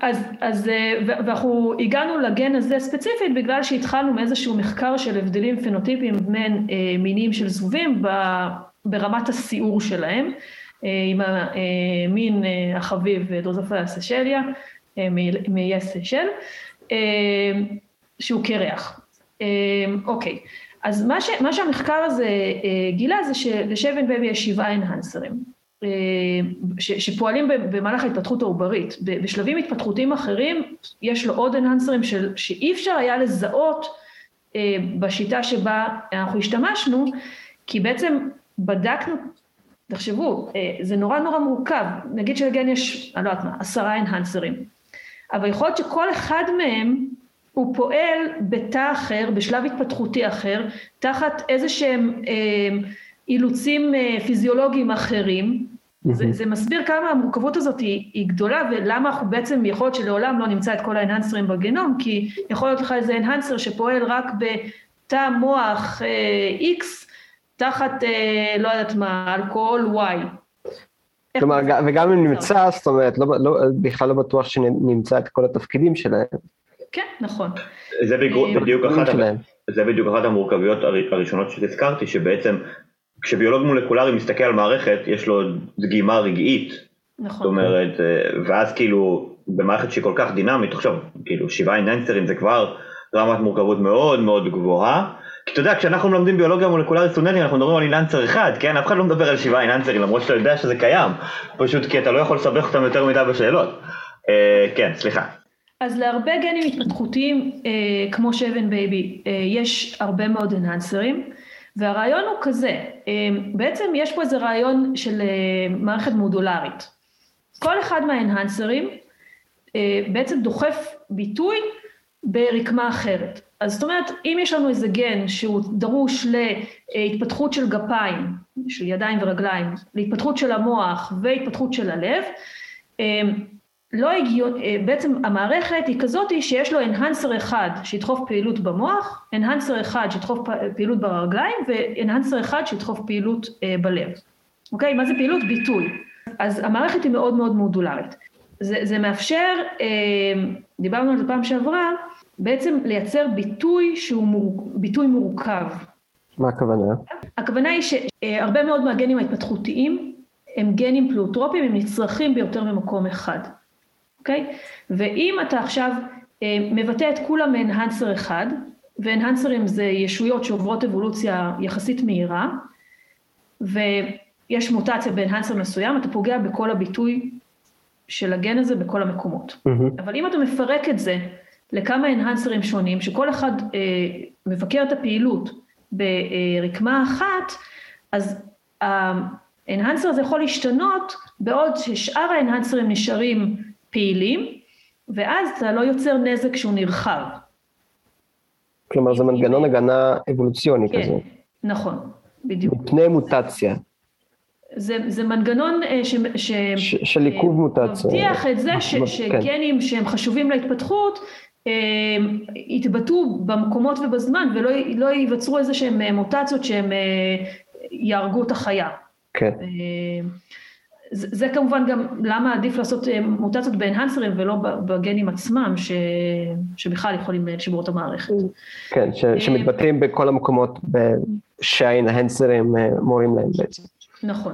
אז, אז ואנחנו הגענו לגן הזה ספציפית בגלל שהתחלנו מאיזשהו מחקר של הבדלים פנוטיפיים בין מינים של זבובים ברמת הסיעור שלהם, עם המין החביב דרוזופיה סשליה, מאיי סשל, שהוא קרח. אוקיי, אז מה, ש, מה שהמחקר הזה גילה זה שלשבן בבי יש שבעה אנהנסרים. שפועלים במהלך ההתפתחות העוברית. בשלבים התפתחותיים אחרים יש לו עוד אנהנסרים שאי אפשר היה לזהות בשיטה שבה אנחנו השתמשנו, כי בעצם בדקנו, תחשבו, זה נורא נורא מורכב, נגיד שלגן יש, אני לא יודעת מה, עשרה אנהנסרים, אבל יכול להיות שכל אחד מהם הוא פועל בתא אחר, בשלב התפתחותי אחר, תחת איזה שהם אילוצים פיזיולוגיים אחרים, זה, זה מסביר כמה המורכבות הזאת היא, היא גדולה ולמה אנחנו בעצם יכול להיות שלעולם לא נמצא את כל האנהנסרים בגנום כי יכול להיות לך איזה אנהנסר שפועל רק בתא מוח אה, X תחת אה, לא יודעת מה אלכוהול Y. כלומר וגם אם נמצא זאת אומרת לא, לא, בכלל לא בטוח שנמצא את כל התפקידים שלהם. כן נכון. זה בדיוק, אחת, זה בדיוק אחת המורכבויות הראשונות שהזכרתי שבעצם כשביולוג מולקולרי מסתכל על מערכת, יש לו דגימה רגעית. נכון. זאת אומרת, אה, ואז כאילו, במערכת שהיא כל כך דינמית, עכשיו, כאילו, שבעה איננסרים זה כבר רמת מורכבות מאוד מאוד גבוהה. כי אתה יודע, כשאנחנו מלמדים ביולוגיה מולקולרית סטודנטים, אנחנו מדברים על enhancer אחד, כן? אף אחד לא מדבר על שבעה enhancer־ים, למרות שאתה יודע שזה קיים. פשוט כי אתה לא יכול לסבך אותם יותר מדי בשאלות. אה, כן, סליחה. אז להרבה גנים התפתחותיים, אה, כמו shavenbaby, אה, יש הרבה מאוד enhancer־ים. והרעיון הוא כזה, אמ, בעצם יש פה איזה רעיון של אה, מערכת מודולרית. כל אחד מה enhancer־ים אה, בעצם דוחף ביטוי ברקמה אחרת. אז זאת אומרת, אם יש לנו איזה גן שהוא דרוש להתפתחות של גפיים, של ידיים ורגליים, להתפתחות של המוח והתפתחות של הלב, אמ, לא הגיון, אה, בעצם המערכת היא כזאת שיש לו אנהנסר אחד שידחוף פעילות במוח, אנהנסר אחד שידחוף פעילות ברגליים ואנהנסר אחד שידחוף פעילות בלב. אוקיי? מה זה פעילות? ביטוי. אז המערכת היא מאוד מאוד מודולרית. זה, זה מאפשר, אה, דיברנו על זה פעם שעברה, בעצם לייצר ביטוי שהוא מור, ביטוי מורכב. מה הכוונה? הכוונה היא שהרבה מאוד מהגנים ההתפתחותיים הם גנים פלוטרופיים, הם נצרכים ביותר ממקום אחד. אוקיי? ואם אתה עכשיו אה, מבטא את כולם מאנהנסר אחד, ואנהנסרים זה ישויות שעוברות אבולוציה יחסית מהירה, ויש מוטציה באנהנסר מסוים, אתה פוגע בכל הביטוי של הגן הזה בכל המקומות. Mm-hmm. אבל אם אתה מפרק את זה לכמה אנהנסרים שונים, שכל אחד אה, מבקר את הפעילות ברקמה אחת, אז האנהנסר הזה יכול להשתנות בעוד ששאר האנהנסרים נשארים פעילים, ואז אתה לא יוצר נזק שהוא נרחב. כלומר זה מנגנון הגנה אבולוציוני כן, כזה. נכון, בדיוק. מפני מוטציה. זה, זה מנגנון אה, ש, ש, ש, של עיכוב אה, מוטציה. מבטיח את זה ש, כן. שגנים שהם חשובים להתפתחות אה, יתבטאו במקומות ובזמן ולא לא ייווצרו איזה שהם מוטציות שהם יהרגו את החיה. כן. זה, זה כמובן גם למה עדיף לעשות אה, מוטציות באנהנסרים ולא בגנים עצמם, ש, שבכלל יכולים לשבור את המערכת. כן, ש, אה, שמתבטאים בכל המקומות שה enhancer־ים אה, מורים להם בעצם. נכון.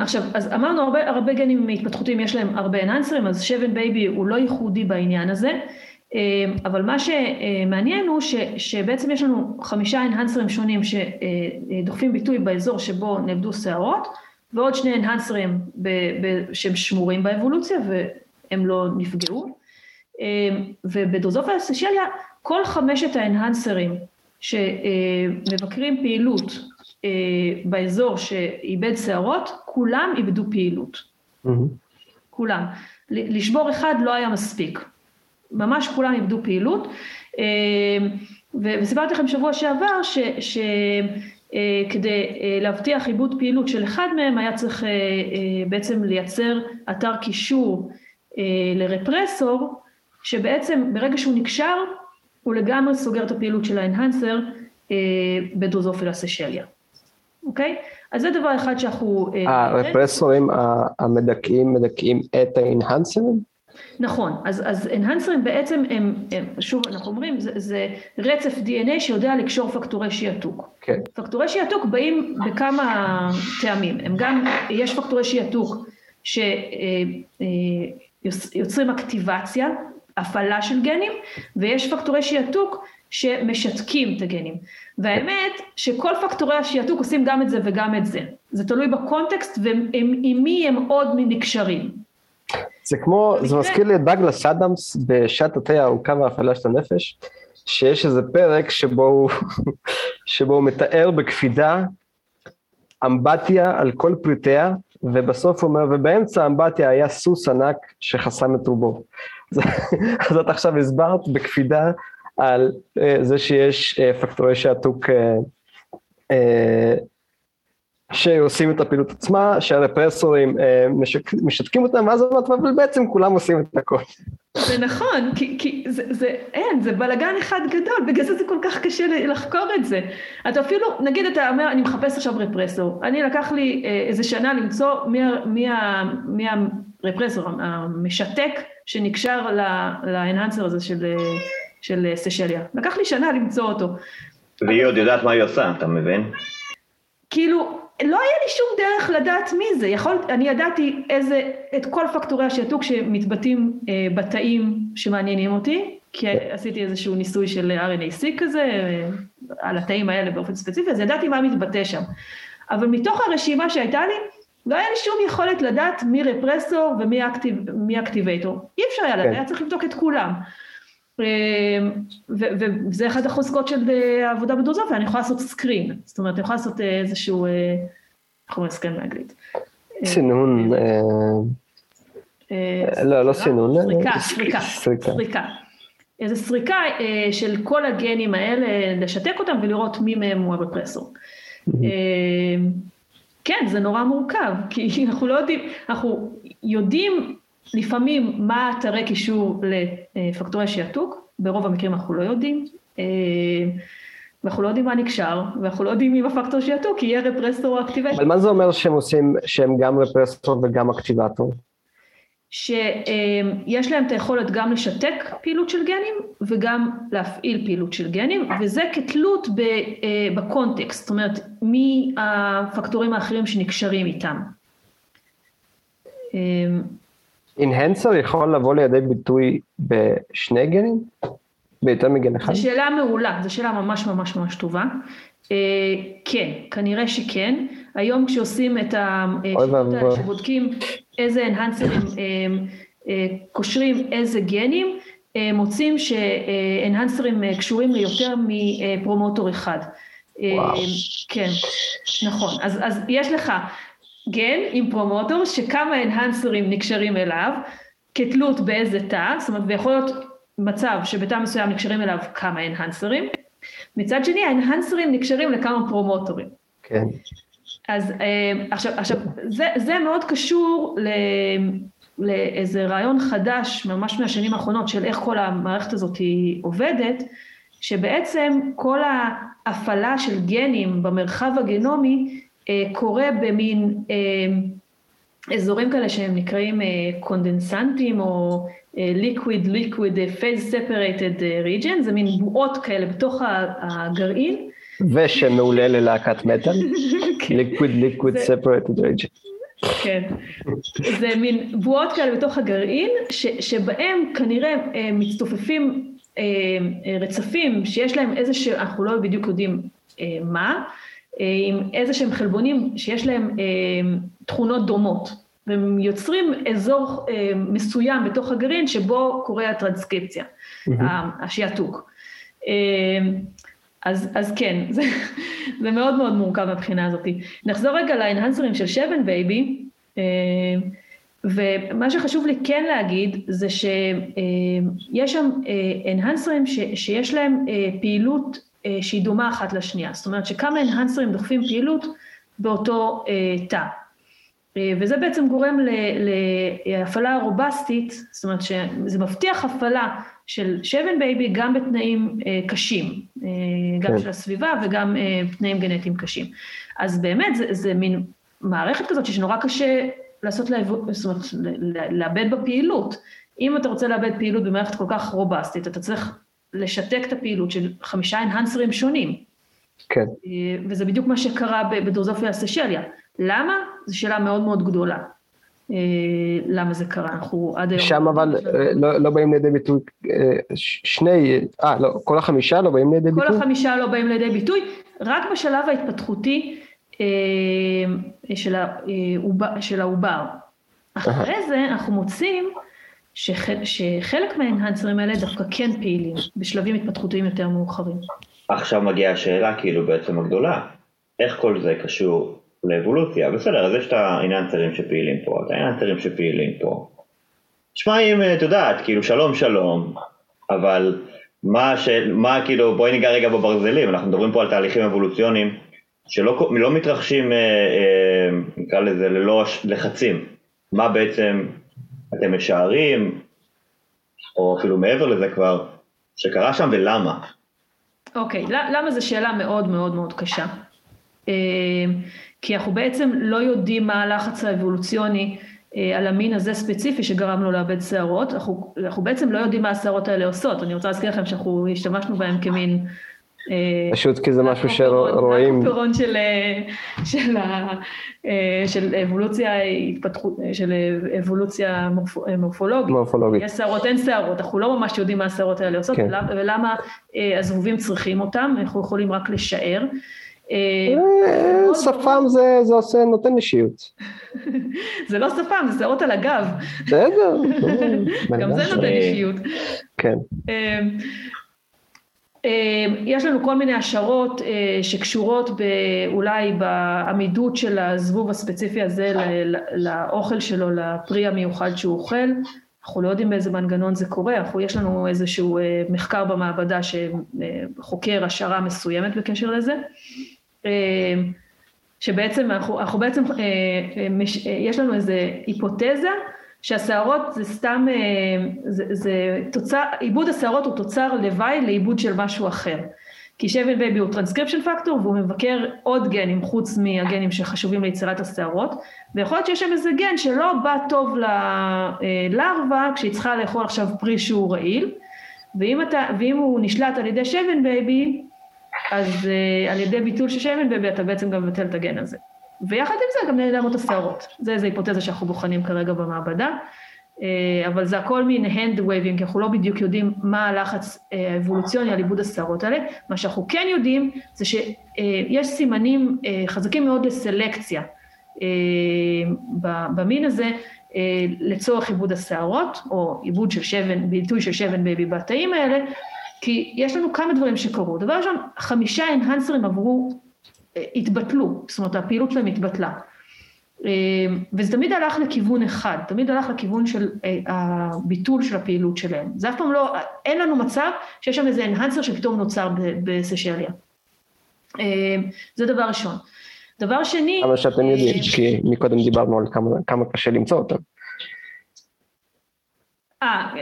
עכשיו, אז אמרנו הרבה, הרבה גנים התפתחותיים יש להם הרבה enhancer־ים, אז shavenbaby הוא לא ייחודי בעניין הזה, אבל מה שמעניין הוא ש, שבעצם יש לנו חמישה enhancer־ים שונים שדוחפים ביטוי באזור שבו נאבדו שערות, ועוד שני אנהנסרים שהם שמורים באבולוציה והם לא נפגעו. אמ, ובדרוזופיה סשליה כל חמשת האנהנסרים שמבקרים פעילות אה, באזור שאיבד שערות, כולם איבדו פעילות. Mm-hmm. כולם. לשבור אחד לא היה מספיק. ממש כולם איבדו פעילות. אמ, וסיפרתי לכם שבוע שעבר ש, ש, כדי אה, להבטיח עיבוד פעילות של אחד מהם היה צריך אה, בעצם לייצר אתר קישור לרפרסור שבעצם ברגע שהוא נקשר הוא לגמרי סוגר את הפעילות של האנהנסר בדרוזופילה סשליה, אוקיי? אז זה דבר אחד שאנחנו... הרפרסורים המדכאים מדכאים את האינהנסרים? נכון, אז, אז אנהנסרים בעצם הם, הם, שוב אנחנו אומרים, זה, זה רצף DNA שיודע לקשור פקטורי שיעתוק. כן. פקטורי שיעתוק באים בכמה טעמים, הם גם, יש פקטורי שיעתוק שיוצרים אקטיבציה, הפעלה של גנים, ויש פקטורי שיעתוק שמשתקים את הגנים. והאמת שכל פקטורי השיעתוק עושים גם את זה וגם את זה. זה תלוי בקונטקסט ועם מי הם עוד נקשרים. זה כמו, זה מזכיר לי את דאגלס אדמס בשעת התה הארוכה וההפעלה של הנפש, שיש איזה פרק שבו הוא, שבו הוא מתאר בקפידה אמבטיה על כל פריטיה, ובסוף הוא אומר, ובאמצע האמבטיה היה סוס ענק שחסם את רובו. אז את עכשיו הסברת בקפידה על uh, זה שיש uh, פקטורי שעתוק uh, שעושים את הפעילות עצמה, שהרפרסורים אה, משק, משתקים אותם, ואז אמרת, אבל בעצם כולם עושים את הכל. זה נכון, כי, כי זה, זה, אין, זה בלאגן אחד גדול, בגלל זה זה כל כך קשה לחקור את זה. אתה אפילו, נגיד אתה אומר, אני מחפש עכשיו רפרסור, אני לקח לי אה, איזה שנה למצוא מי, מי, מי הרפרסור, המשתק שנקשר לאנהנסר הזה של, של סשליה. לקח לי שנה למצוא אותו. והיא עוד יודעת מה היא עושה, אתה מבין? כאילו, לא היה לי שום דרך לדעת מי זה, יכול, אני ידעתי איזה, את כל פקטורי השעתוק שמתבטאים אה, בתאים שמעניינים אותי, כי עשיתי איזשהו ניסוי של RNA-seq כזה, אה, על התאים האלה באופן ספציפי, אז ידעתי מה מתבטא שם. אבל מתוך הרשימה שהייתה לי, לא היה לי שום יכולת לדעת מי רפרסור ומי activ, activator. אי אפשר היה לדעת, כן. היה צריך לבדוק את כולם. אה, וזה אחת החוזקות של אה, העבודה בדרוזופילה, אני יכולה לעשות screen, זאת אומרת, אני יכולה לעשות איזשהו, איך אומרים screen באנגלית? סינון, לא, לא סינון. סריקה, סריקה, סריקה. איזה סריקה של כל הגנים האלה, לשתק אותם ולראות מי מהם הוא הרפרסור. כן, זה נורא מורכב, כי אנחנו לא יודעים, אנחנו יודעים לפעמים מה אתרי קישור לפקטורי שיעתוק, ברוב המקרים אנחנו לא יודעים, ואנחנו לא יודעים מה נקשר, ואנחנו לא יודעים מי בפקטור שיעתוק, יהיה רפרסור או אקטיבטור. אבל מה זה אומר שהם עושים, שהם גם רפרסור וגם אקטיבטור? שיש להם את היכולת גם לשתק פעילות של גנים וגם להפעיל פעילות של גנים וזה כתלות בקונטקסט, זאת אומרת מי הפקטורים האחרים שנקשרים איתם. אינהנסר יכול לבוא לידי ביטוי בשני גנים? ביותר מגן אחד? זו שאלה מעולה, זו שאלה ממש ממש ממש טובה. Uh, כן, כנראה שכן. היום כשעושים את השיטות האלה שבודקים איזה אנהנסרים uh, uh, קושרים איזה גנים, מוצאים שאנהנסרים קשורים ליותר מפרומוטור אחד. וואו. כן, נכון. אז, אז יש לך גן עם פרומוטור שכמה אנהנסרים נקשרים אליו, כתלות באיזה תא, זאת אומרת, ויכול להיות מצב שבתא מסוים נקשרים אליו כמה אנהנסרים, מצד שני האנהנסרים נקשרים לכמה פרומוטורים. כן. אז עכשיו, עכשיו זה, זה מאוד קשור ל, לאיזה רעיון חדש ממש מהשנים האחרונות של איך כל המערכת הזאת היא עובדת, שבעצם כל ההפעלה של גנים במרחב הגנומי קורה במין אזורים כאלה שהם נקראים קונדנסנטים או liquid liquid phase separated region, זה מין בועות כאלה בתוך הגרעין. ושמעולה ללהקת מטאל, liquid liquid separated region. כן, זה מין בועות כאלה בתוך הגרעין, ש, שבהם כנראה מצטופפים רצפים שיש להם איזה שאנחנו לא בדיוק יודעים מה, עם איזה שהם חלבונים שיש להם תכונות דומות. והם יוצרים אזור אה, מסוים בתוך הגרעין שבו קורה הטרנסקריפציה, mm-hmm. השעתוק. אה, אז, אז כן, זה, זה מאוד מאוד מורכב מהבחינה הזאת. נחזור רגע ל enhancer־ים של shavenbaby, אה, ומה שחשוב לי כן להגיד זה שיש שם enhancer־ים שיש להם פעילות שהיא דומה אחת לשנייה, זאת אומרת שכמה enhancer־ים דוחפים פעילות באותו תא. אה, וזה בעצם גורם להפעלה רובסטית, זאת אומרת שזה מבטיח הפעלה של shavenbaby גם בתנאים אה, קשים, אה, גם כן. של הסביבה וגם אה, תנאים גנטיים קשים. אז באמת זה, זה מין מערכת כזאת שנורא קשה לעשות, לה, זאת אומרת, לאבד בפעילות. אם אתה רוצה לאבד פעילות במערכת כל כך רובסטית, אתה צריך לשתק את הפעילות של חמישה enhancer־ים שונים. כן. אה, וזה בדיוק מה שקרה בדרוזופיה הסשליה. למה? זו שאלה מאוד מאוד גדולה. אה, למה זה קרה, אנחנו עד היום... שם אבל אה, לא, לא באים לידי ביטוי שני, אה, לא, כל החמישה לא באים לידי ביטוי? כל החמישה לא באים לידי ביטוי, רק בשלב ההתפתחותי של העובר. אחרי זה אנחנו מוצאים שחל, שחלק מהאנהנסרים האלה דווקא כן פעילים, בשלבים התפתחותיים יותר מאוחרים. עכשיו מגיעה השאלה כאילו בעצם הגדולה, איך כל זה קשור לאבולוציה? בסדר, אז יש את האנהנסרים שפעילים פה, את האנהנסרים שפעילים פה. תשמע אם את יודעת, כאילו שלום שלום, אבל מה, ש... מה כאילו, בואי ניגע רגע בברזלים, אנחנו מדברים פה על תהליכים אבולוציוניים שלא לא מתרחשים, אה, אה, נקרא לזה, ללא לחצים. מה בעצם אתם משערים, או אפילו מעבר לזה כבר, שקרה שם ולמה? אוקיי, okay, למה זו שאלה מאוד מאוד מאוד קשה? אה, כי אנחנו בעצם לא יודעים מה הלחץ האבולוציוני אה, על המין הזה ספציפי שגרם לו לאבד שערות, אנחנו, אנחנו בעצם לא יודעים מה השערות האלה עושות, אני רוצה להזכיר לכם שאנחנו השתמשנו בהם כמין פשוט כי זה משהו שרואים. של, אה, של, אה, של אבולוציה התפתחות, של אבולוציה מורפולוגית. מורפולוגית. יש שערות, אין שערות, אנחנו לא ממש יודעים מה השערות האלה עושות, כן. ולמה הזבובים צריכים אותם, אנחנו יכולים רק לשער. שפם זה, זה עושה, נותן אישיות. זה לא שפם, זה שערות על הגב. בסדר. גם זה נותן אישיות. כן. אמ, יש לנו כל מיני השערות אה, שקשורות אולי בעמידות של הזבוב הספציפי הזה לאוכל שלו, לפרי המיוחד שהוא אוכל. אנחנו לא יודעים באיזה מנגנון זה קורה, אנחנו, יש לנו איזשהו אה, מחקר במעבדה שחוקר השערה מסוימת בקשר לזה. שבעצם אנחנו, אנחנו בעצם, אה, יש לנו איזו היפותזה שהשערות זה סתם, אה, זה, זה תוצר, איבוד השערות הוא תוצר לוואי לאיבוד של משהו אחר. כי shavenbaby הוא טרנסקריפשן פקטור והוא מבקר עוד גנים חוץ מהגנים שחשובים ליצירת השערות ויכול להיות שיש שם איזה גן שלא בא טוב ללרווה כשהיא צריכה לאכול עכשיו פרי שהוא רעיל ואם, אתה, ואם הוא נשלט על ידי shaven baby אז אה, על ידי ביטול של shaven baby אתה בעצם גם מבטל את הגן הזה. ויחד עם זה גם נעלמות השערות. זה איזו היפותזה שאנחנו בוחנים כרגע במעבדה, אה, אבל זה הכל מין hand waving, כי אנחנו לא בדיוק יודעים מה הלחץ אה, האבולוציוני על איבוד השערות האלה. מה שאנחנו כן יודעים זה שיש סימנים אה, חזקים מאוד לסלקציה במין הזה, לצורך איבוד השערות, או איבוד של shaven, ביטוי של shaven baby בתאים האלה, כי יש לנו כמה דברים שקרו. דבר ראשון, חמישה אנהנסרים עברו התבטלו, זאת אומרת הפעילות שלהם התבטלה. אה, וזה תמיד הלך לכיוון אחד, תמיד הלך לכיוון של אה, הביטול של הפעילות שלהם. זה אף פעם לא, אין לנו מצב שיש שם איזה enhancer שפתאום נוצר בסשליה. אה, זה דבר ראשון. דבר שני... אבל שאתם יודעים, כי מקודם דיברנו על כמה, כמה קשה למצוא אותם. אה,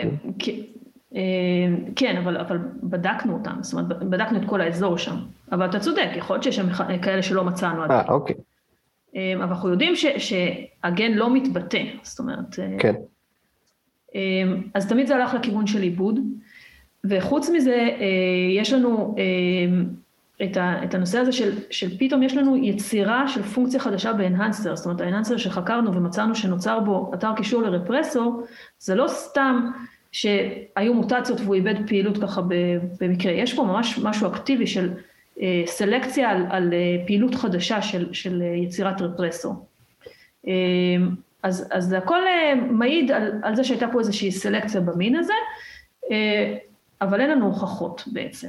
כן. אה, כן, אבל, אבל בדקנו אותם, זאת אומרת, בדקנו את כל האזור שם. אבל אתה צודק, יכול להיות שיש שם כאלה שלא מצאנו עדיין. אה, אוקיי. אה, אבל אנחנו יודעים ש, שהגן לא מתבטא, זאת אומרת... אה, כן. אז תמיד זה הלך לכיוון של עיבוד, וחוץ מזה, יש לנו את הנושא הזה של, של פתאום יש לנו יצירה של פונקציה חדשה באנהנסר, זאת אומרת האנהנסר שחקרנו ומצאנו שנוצר בו אתר קישור לרפרסור, זה לא סתם שהיו מוטציות והוא איבד פעילות ככה במקרה. יש פה ממש משהו אקטיבי של אה, סלקציה על, על אה, פעילות חדשה של, של אה, יצירת רפרסור. אז, אז זה הכל מעיד על, על זה שהייתה פה איזושהי סלקציה במין הזה, אבל אין לנו הוכחות בעצם.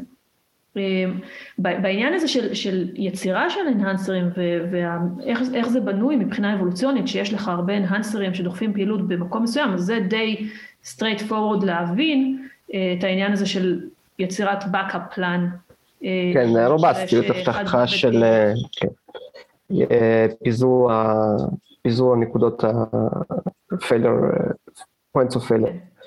בעניין הזה של, של יצירה של אנהנסרים ואיך זה בנוי מבחינה אבולוציונית, שיש לך הרבה אנהנסרים שדוחפים פעילות במקום מסוים, אז זה די straight forward להבין אה, את העניין הזה של יצירת backup plan. אה, כן, רובסטיות, הבטחה של אה, כן. פיזור, פיזור הנקודות ה-failure, points of failure.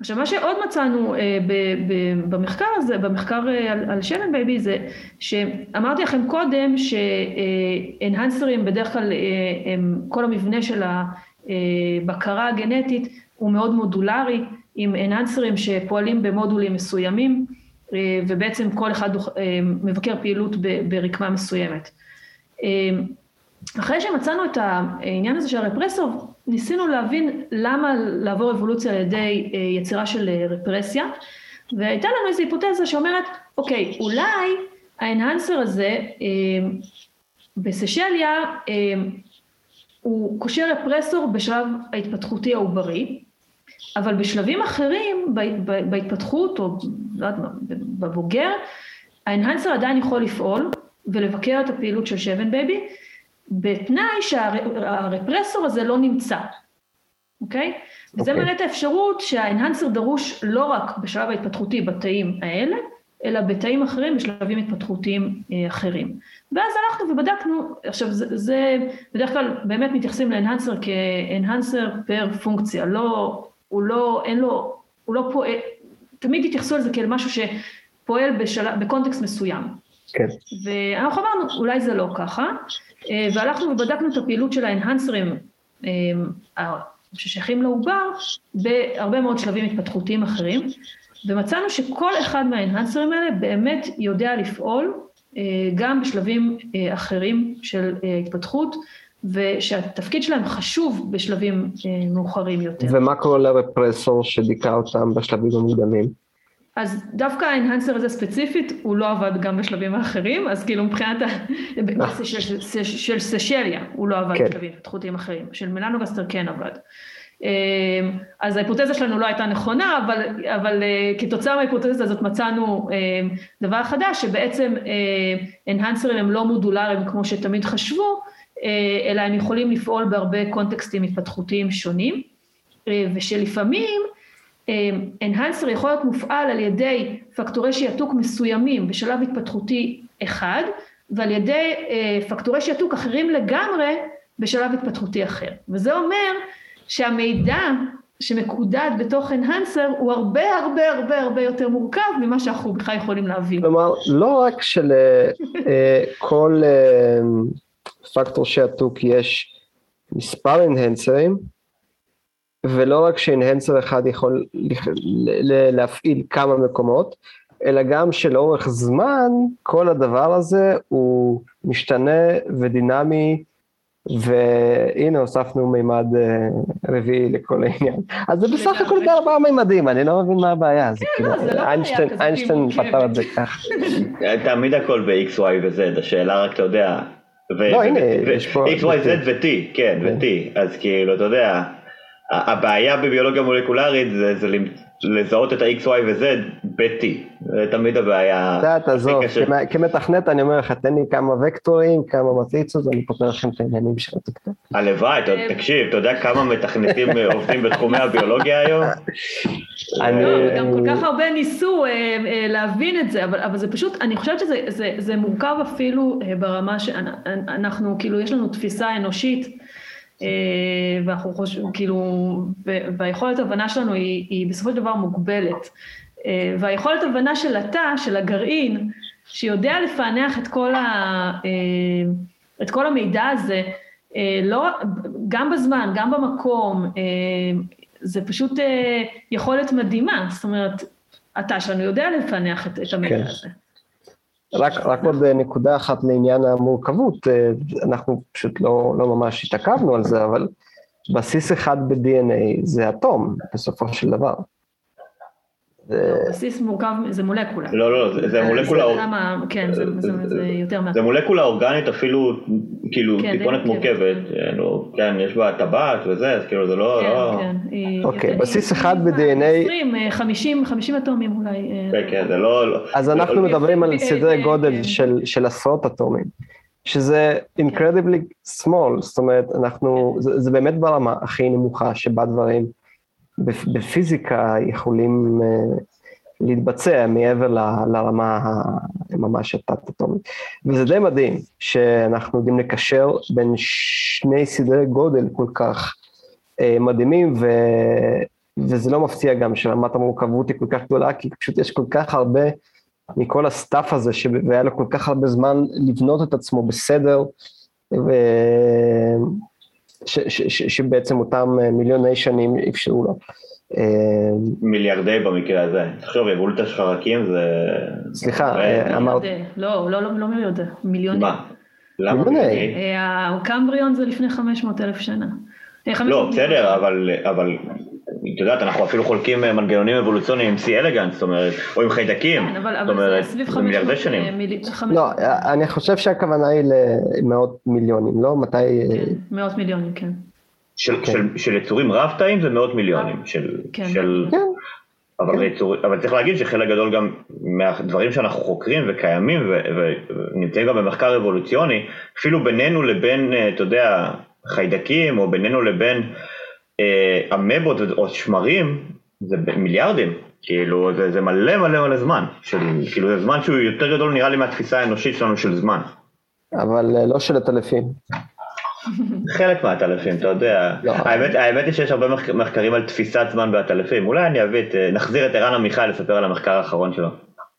עכשיו, מה שעוד מצאנו אה, ב, ב, במחקר הזה, במחקר אה, על, על shaven baby, זה שאמרתי לכם קודם שאנהנסרים אה, בדרך כלל, אה, הם, כל המבנה של הבקרה הגנטית הוא מאוד מודולרי, עם אנהנסרים שפועלים במודולים מסוימים, אה, ובעצם כל אחד אה, מבקר פעילות ברקמה מסוימת. אה, אחרי שמצאנו את העניין הזה של הרפרסור, ניסינו להבין למה לעבור אבולוציה על ידי יצירה של רפרסיה, והייתה לנו איזו היפותזה שאומרת, אוקיי, אולי האנהנסר הזה בסשליה הוא קושר רפרסור בשלב ההתפתחותי העוברי, אבל בשלבים אחרים בהתפתחות או לא בבוגר, ה enhancer עדיין יכול לפעול ולבקר את הפעילות של shaven baby, בתנאי שהרפרסור הזה לא נמצא, אוקיי? Okay? וזה אוקיי. מראה את האפשרות שה enhancer דרוש לא רק בשלב ההתפתחותי בתאים האלה, אלא בתאים אחרים בשלבים התפתחותיים אה, אחרים. ואז הלכנו ובדקנו, עכשיו זה, זה בדרך כלל באמת מתייחסים ל enhancer כ enhancer פר פונקציה, לא הוא לא, אין לו, הוא לא פועל, תמיד התייחסו לזה כאל משהו שפועל בשל, בקונטקסט מסוים. כן. ואנחנו אמרנו, אולי זה לא ככה, אה, והלכנו ובדקנו את הפעילות של האנהנסרים אה, ששייכים לעובר בהרבה מאוד שלבים התפתחותיים אחרים, ומצאנו שכל אחד מהאנהנסרים האלה באמת יודע לפעול אה, גם בשלבים אחרים של התפתחות, ושהתפקיד שלהם חשוב בשלבים מאוחרים יותר. ומה קורה לרפרסור שדיכא אותם בשלבים המוקדמים? אז דווקא האנהנסר הזה ספציפית, הוא לא עבד גם בשלבים האחרים, אז כאילו מבחינת ה... אה. של, של סשליה, הוא לא עבד כן. בשלבים התפתחותיים אחרים, של מלנוגסטר כן עבד. אה, אז ההיפותזה שלנו לא הייתה נכונה, אבל, אבל כתוצאה מההיפותזה הזאת מצאנו דבר חדש, שבעצם אנהנסרים הם לא מודולריים כמו שתמיד חשבו, אה, אלא הם יכולים לפעול בהרבה קונטקסטים התפתחותיים שונים, אה, ושלפעמים אנהנסר יכול להיות מופעל על ידי פקטורי שיעתוק מסוימים בשלב התפתחותי אחד, ועל ידי אה, פקטורי שיעתוק אחרים לגמרי בשלב התפתחותי אחר. וזה אומר שהמידע שמקודד בתוך אנהנסר הוא הרבה הרבה הרבה הרבה יותר מורכב ממה שאנחנו בכלל יכולים להבין. כלומר, לא רק שלכל פקטור שעתוק יש מספר אנהנסרים, ולא רק שאנהנסר אחד יכול להפעיל כמה מקומות, אלא גם שלאורך זמן כל הדבר הזה הוא משתנה ודינמי, והנה הוספנו מימד אה, רביעי לכל העניין. אז זה בסך הכל בארבעה מימדים, אני לא מבין מה הבעיה, זה כאילו, לא איינשטיין פתר את זה כך. תמיד הכל ב-XY ו-Z, השאלה רק, אתה יודע, לא, הנה, יש פה... x, y, z ו-T, כן, כן. ו-T, אז כאילו, אתה יודע, הבעיה בביולוגיה מולקולרית זה, זה לזהות את ה-X, Y ו-Z ב-T, זה תמיד הבעיה. אתה יודע, עזוב, כמתכנת אני אומר לך, תן לי כמה וקטורים, כמה מטריצות, אני פותר לכם את העניינים של התקתק. הלוואי, תקשיב, אתה יודע כמה מתכנתים עובדים בתחומי הביולוגיה היום? אני... לא, גם כל כך הרבה ניסו אה, אה, להבין את זה, אבל זה פשוט, אני חושבת שזה מורכב אפילו אה, ברמה שאנחנו, כאילו, יש לנו תפיסה אנושית. אה, ואנחנו חושבים, כאילו, והיכולת הבנה שלנו היא, היא בסופו של דבר מוגבלת. אה, והיכולת הבנה של התא, של הגרעין, שיודע לפענח את כל, ה, אה, את כל המידע הזה, לא, גם בזמן, גם במקום, זה פשוט יכולת מדהימה, זאת אומרת, התא שלנו יודע לפענח את, את המידע כן. הזה. רק, רק עוד נקודה אחת לעניין המורכבות, אה, אנחנו פשוט לא, לא ממש התעכבנו על זה, אבל בסיס אחד ב-DNA זה אטום, בסופו של דבר. בסיס מורכב, זה מולקולה. לא, לא, זה מולקולה... כן, זה יותר מה... זה מולקולה אורגנית אפילו, כאילו, כן, טיפונת כן. מורכבת. כן, יש בה טבעת וזה, אז כאילו זה לא... כן, לא- כן. אוקיי, בסיס אחד ב-DNA... 20, 50, 50 אטומים אולי. אה. כן, כן, זה לא... אז אנחנו מדברים על סדרי גודל של עשרות אטומים. שזה incredibly small, זאת אומרת, אנחנו, זה, זה באמת ברמה הכי נמוכה שבה דברים בפיזיקה יכולים אה, להתבצע מעבר לרמה ממש התת-אטומית. וזה די מדהים שאנחנו יודעים לקשר בין שני סדרי גודל כל כך אה, מדהימים, וזה לא מפתיע גם שרמת המורכבות היא כל כך גדולה, כי פשוט יש כל כך הרבה מכל ה stuff הזה, והיה לו כל כך הרבה זמן לבנות את עצמו בסדר, ו... ש, ש, ש, שבעצם אותם מיליוני שנים אפשרו לו. מיליארדי במקרה הזה. תחשוב, אבולוציה של חרקים זה... סליחה, אמרת... לא, לא, לא מיליארדי, מיליוני. מה? למה מיליוני? הקמבריון זה לפני 500 אלף שנה. לא, בסדר, אבל, אבל את יודעת, אנחנו אפילו חולקים מנגנונים אבולוציוניים עם סי אלגנט, זאת אומרת, או עם חיידקים, כן, אבל, אבל זה סביב 500 שנים. מיל... לא, אני חושב שהכוונה היא למאות מיליונים, לא? מתי... כן, מאות מיליונים, כן. של, כן. של, של יצורים רב-תאים זה מאות מיליונים, של... כן. של... כן. אבל, כן. יצור, אבל צריך להגיד שחלק גדול גם מהדברים שאנחנו חוקרים וקיימים ונמצאים גם במחקר אבולוציוני, אפילו בינינו לבין, אתה יודע, חיידקים, או בינינו לבין אה, אמבות או שמרים, זה מיליארדים, כאילו זה, זה מלא מלא מלא זמן, של, כאילו זה זמן שהוא יותר גדול נראה לי מהתפיסה האנושית שלנו של זמן. אבל אה, לא של עטלפים. חלק מהעטלפים, אתה יודע. לא. האמת, האמת היא שיש הרבה מחקרים על תפיסת זמן בעטלפים. אולי אני אביא את, אה, נחזיר את ערן עמיחי לספר על המחקר האחרון שלו.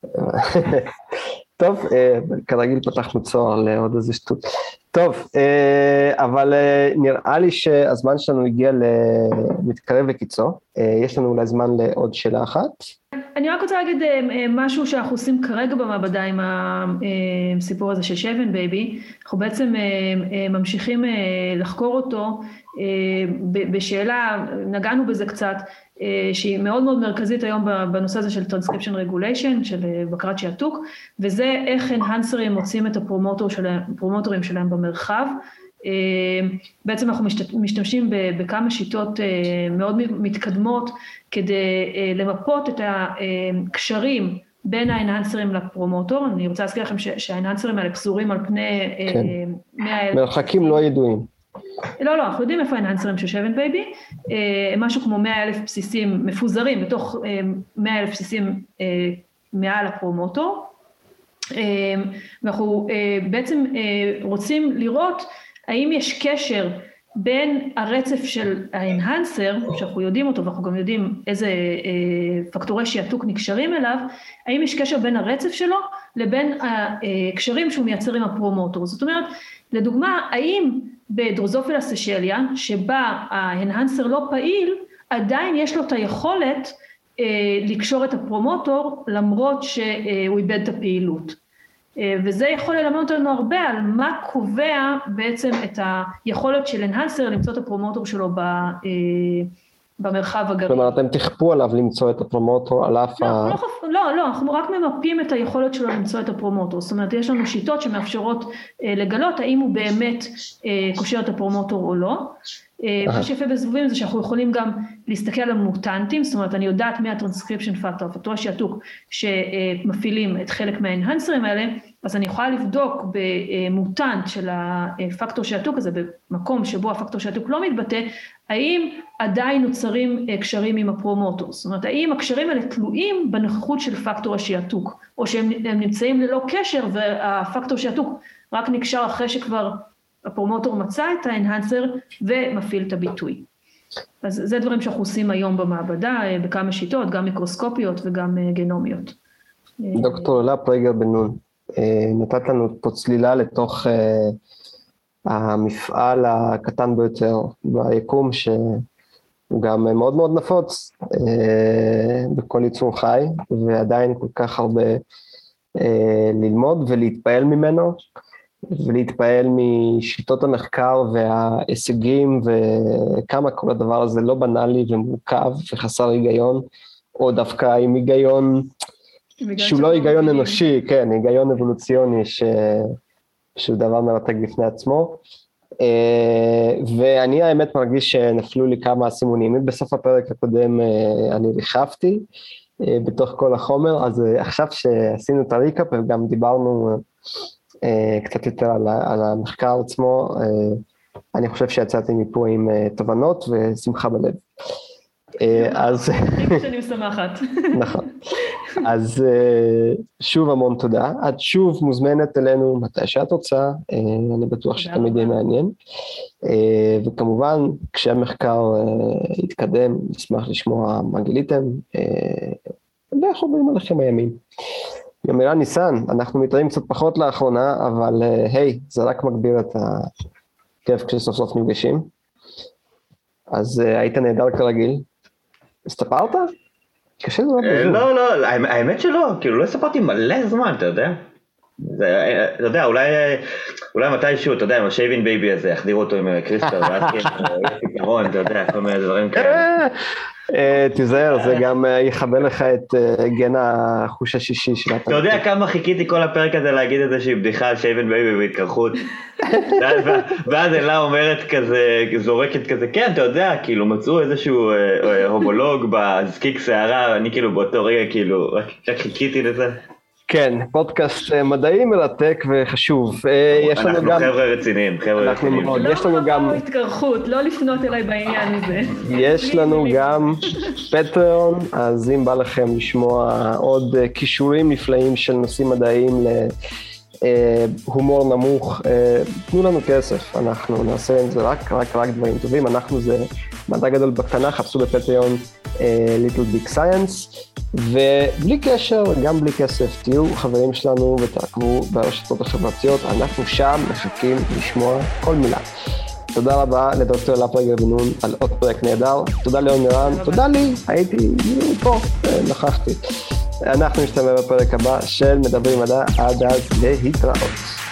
טוב, אה, כרגיל פתחנו צוהר לעוד איזה שטות. טוב, אה, אבל אה, נראה לי שהזמן שלנו הגיע, מתקרב לקיצו. יש לנו אולי זמן לעוד שאלה אחת. אני רק רוצה להגיד משהו שאנחנו עושים כרגע במעבדה עם הסיפור הזה של shaven baby. אנחנו בעצם ממשיכים לחקור אותו בשאלה, נגענו בזה קצת, אה, שהיא מאוד מאוד מרכזית היום בנושא הזה של Transcription Regulation, של אה, בקרת שעתוק, וזה איך אנהנסרים מוצאים את הפרומוטור שלהם, הפרומוטורים שלהם במרחב. אה, בעצם אנחנו משתמשים בכמה שיטות מאוד מתקדמות כדי למפות את הקשרים בין האנהנסרים לפרומוטור. אני רוצה להזכיר לכם שהאנהנסרים האלה פזורים על פני כן. 100 אלף... מרחקים לא ידועים. לא, לא, אנחנו יודעים איפה האנהנסרים של shaven baby, אה, משהו כמו 100 אלף בסיסים מפוזרים בתוך 100 אה, אלף בסיסים אה, מעל הפרומוטור, ואנחנו בעצם רוצים לראות האם יש קשר בין הרצף של האנהנסר, שאנחנו יודעים אותו ואנחנו גם יודעים איזה פקטורי שעתוק נקשרים אליו, האם יש קשר בין הרצף שלו לבין הקשרים שהוא מייצר עם הפרומוטור. זאת אומרת, לדוגמה, האם בדרוזופילה סשליה, שבה ההנהנסר לא פעיל, עדיין יש לו את היכולת אה, לקשור את הפרומוטור למרות שהוא איבד את הפעילות. אה, וזה יכול ללמד אותנו הרבה על מה קובע בעצם את היכולת של אנהנסר למצוא את הפרומוטור שלו ב... אה, במרחב הגרעין. כלומר, אתם תכפו עליו למצוא את הפרומוטור על אף לא, ה... לא, לא, לא, אנחנו רק ממפים את היכולת שלו למצוא את הפרומוטור. זאת אומרת, יש לנו שיטות שמאפשרות אה, לגלות האם הוא באמת אה, קושר את הפרומוטור או לא. אה, מה שיפה בזבובים זה שאנחנו יכולים גם להסתכל על המוטנטים, זאת אומרת, אני יודעת מי הטרנסקריפשן פקטור, פקטור שעתוק, שמפעילים את חלק מהאנהנסרים האלה, אז אני יכולה לבדוק במוטנט של הפקטור שעתוק הזה, במקום שבו הפקטור שעתוק לא מתבטא, האם עדיין נוצרים אה, קשרים עם הפרומוטור, זאת אומרת האם הקשרים האלה תלויים בנוכחות של פקטור השעתוק, או שהם נמצאים ללא קשר והפקטור שעתוק רק נקשר אחרי שכבר הפרומוטור מצא את האנהנסר ומפעיל את הביטוי. אז זה דברים שאנחנו עושים היום במעבדה אה, בכמה שיטות, גם מיקרוסקופיות וגם אה, גנומיות. דוקטור לפ רגע בן נון, נתת לנו פה צלילה לתוך המפעל הקטן ביותר ביקום, שהוא גם מאוד מאוד נפוץ אה, בכל יצור חי, ועדיין כל כך הרבה אה, ללמוד ולהתפעל ממנו, ולהתפעל משיטות המחקר וההישגים, וכמה כל הדבר הזה לא בנאלי ומורכב וחסר היגיון, או דווקא עם היגיון שהוא לא היגיון אנושי, כן, היגיון אבולוציוני, ש... שהוא דבר מרתק בפני עצמו. אה, ואני האמת מרגיש שנפלו לי כמה אסימונים. בסוף הפרק הקודם אה, אני ריחפתי אה, בתוך כל החומר, אז עכשיו שעשינו את הריקאפ וגם דיברנו קצת יותר על, על המחקר עצמו, אני חושב שיצאתי מפה עם תובנות ושמחה בלב. אז... שאני משמחת. נכון. אז אה, שוב המון תודה. את שוב מוזמנת אלינו מתי שאת רוצה, אה, אני בטוח שתמיד יהיה מעניין. אה, וכמובן, כשהמחקר יתקדם, נשמח לשמוע מה גיליתם, ואיך עוברים עליכם הימים. ימירן ניסן, אנחנו מתראים קצת פחות לאחרונה, אבל היי, זה רק מגביר את הכיף כשסוף סוף נפגשים. אז היית נהדר כרגיל. הסתפרת? קשה אה, בזום. לא, לא, האמת שלא, כאילו לא הספרתי מלא זמן, אתה יודע. זה, אה, אתה יודע, אולי, אולי מתישהו, אתה יודע, עם ה shaven baby הזה, יחדירו אותו עם אה, קריסטר, ואז יהיה פתרון, אתה יודע, כל מיני דברים כאלה. אה, תיזהר, זה גם אה, יכבה לך את אה, גן החוש השישי של אתה יודע כמה חיכיתי כל הפרק הזה להגיד שהיא בדיחה על shaven baby והתקרחות. ואז אלה אומרת כזה, זורקת כזה, כן, אתה יודע, כאילו מצאו איזשהו הומולוג בזקיק שערה, אני כאילו באותו רגע כאילו, רק חיכיתי לזה. כן, פודקאסט אה, מדעי מרתק וחשוב. אה, יש לנו גם... אנחנו חבר'ה רציניים, חבר'ה רציניים. לא יש לנו גם... לא התקרחות, לא לפנות אליי בעניין הזה. יש לנו גם פטריון, אז אם בא לכם לשמוע עוד אה, כישורים נפלאים של נושאים מדעיים להומור נמוך, תנו לנו כסף, אנחנו נעשה עם זה רק, רק, רק דברים טובים. אנחנו זה מדע גדול בקטנה, חפשו בפטריון ליטל ביג סייאנס. ובלי קשר, גם בלי כסף, תהיו חברים שלנו ותעקבו ברשתות החברתיות, אנחנו שם מחכים לשמוע כל מילה. תודה רבה לדוקטור לפרגר בן נון על עוד פרק נהדר, תודה ליאון מירן, תודה לי, הייתי פה, נכחתי. אנחנו נשתמע בפרק הבא של מדברים מדע, עד אז להתראות.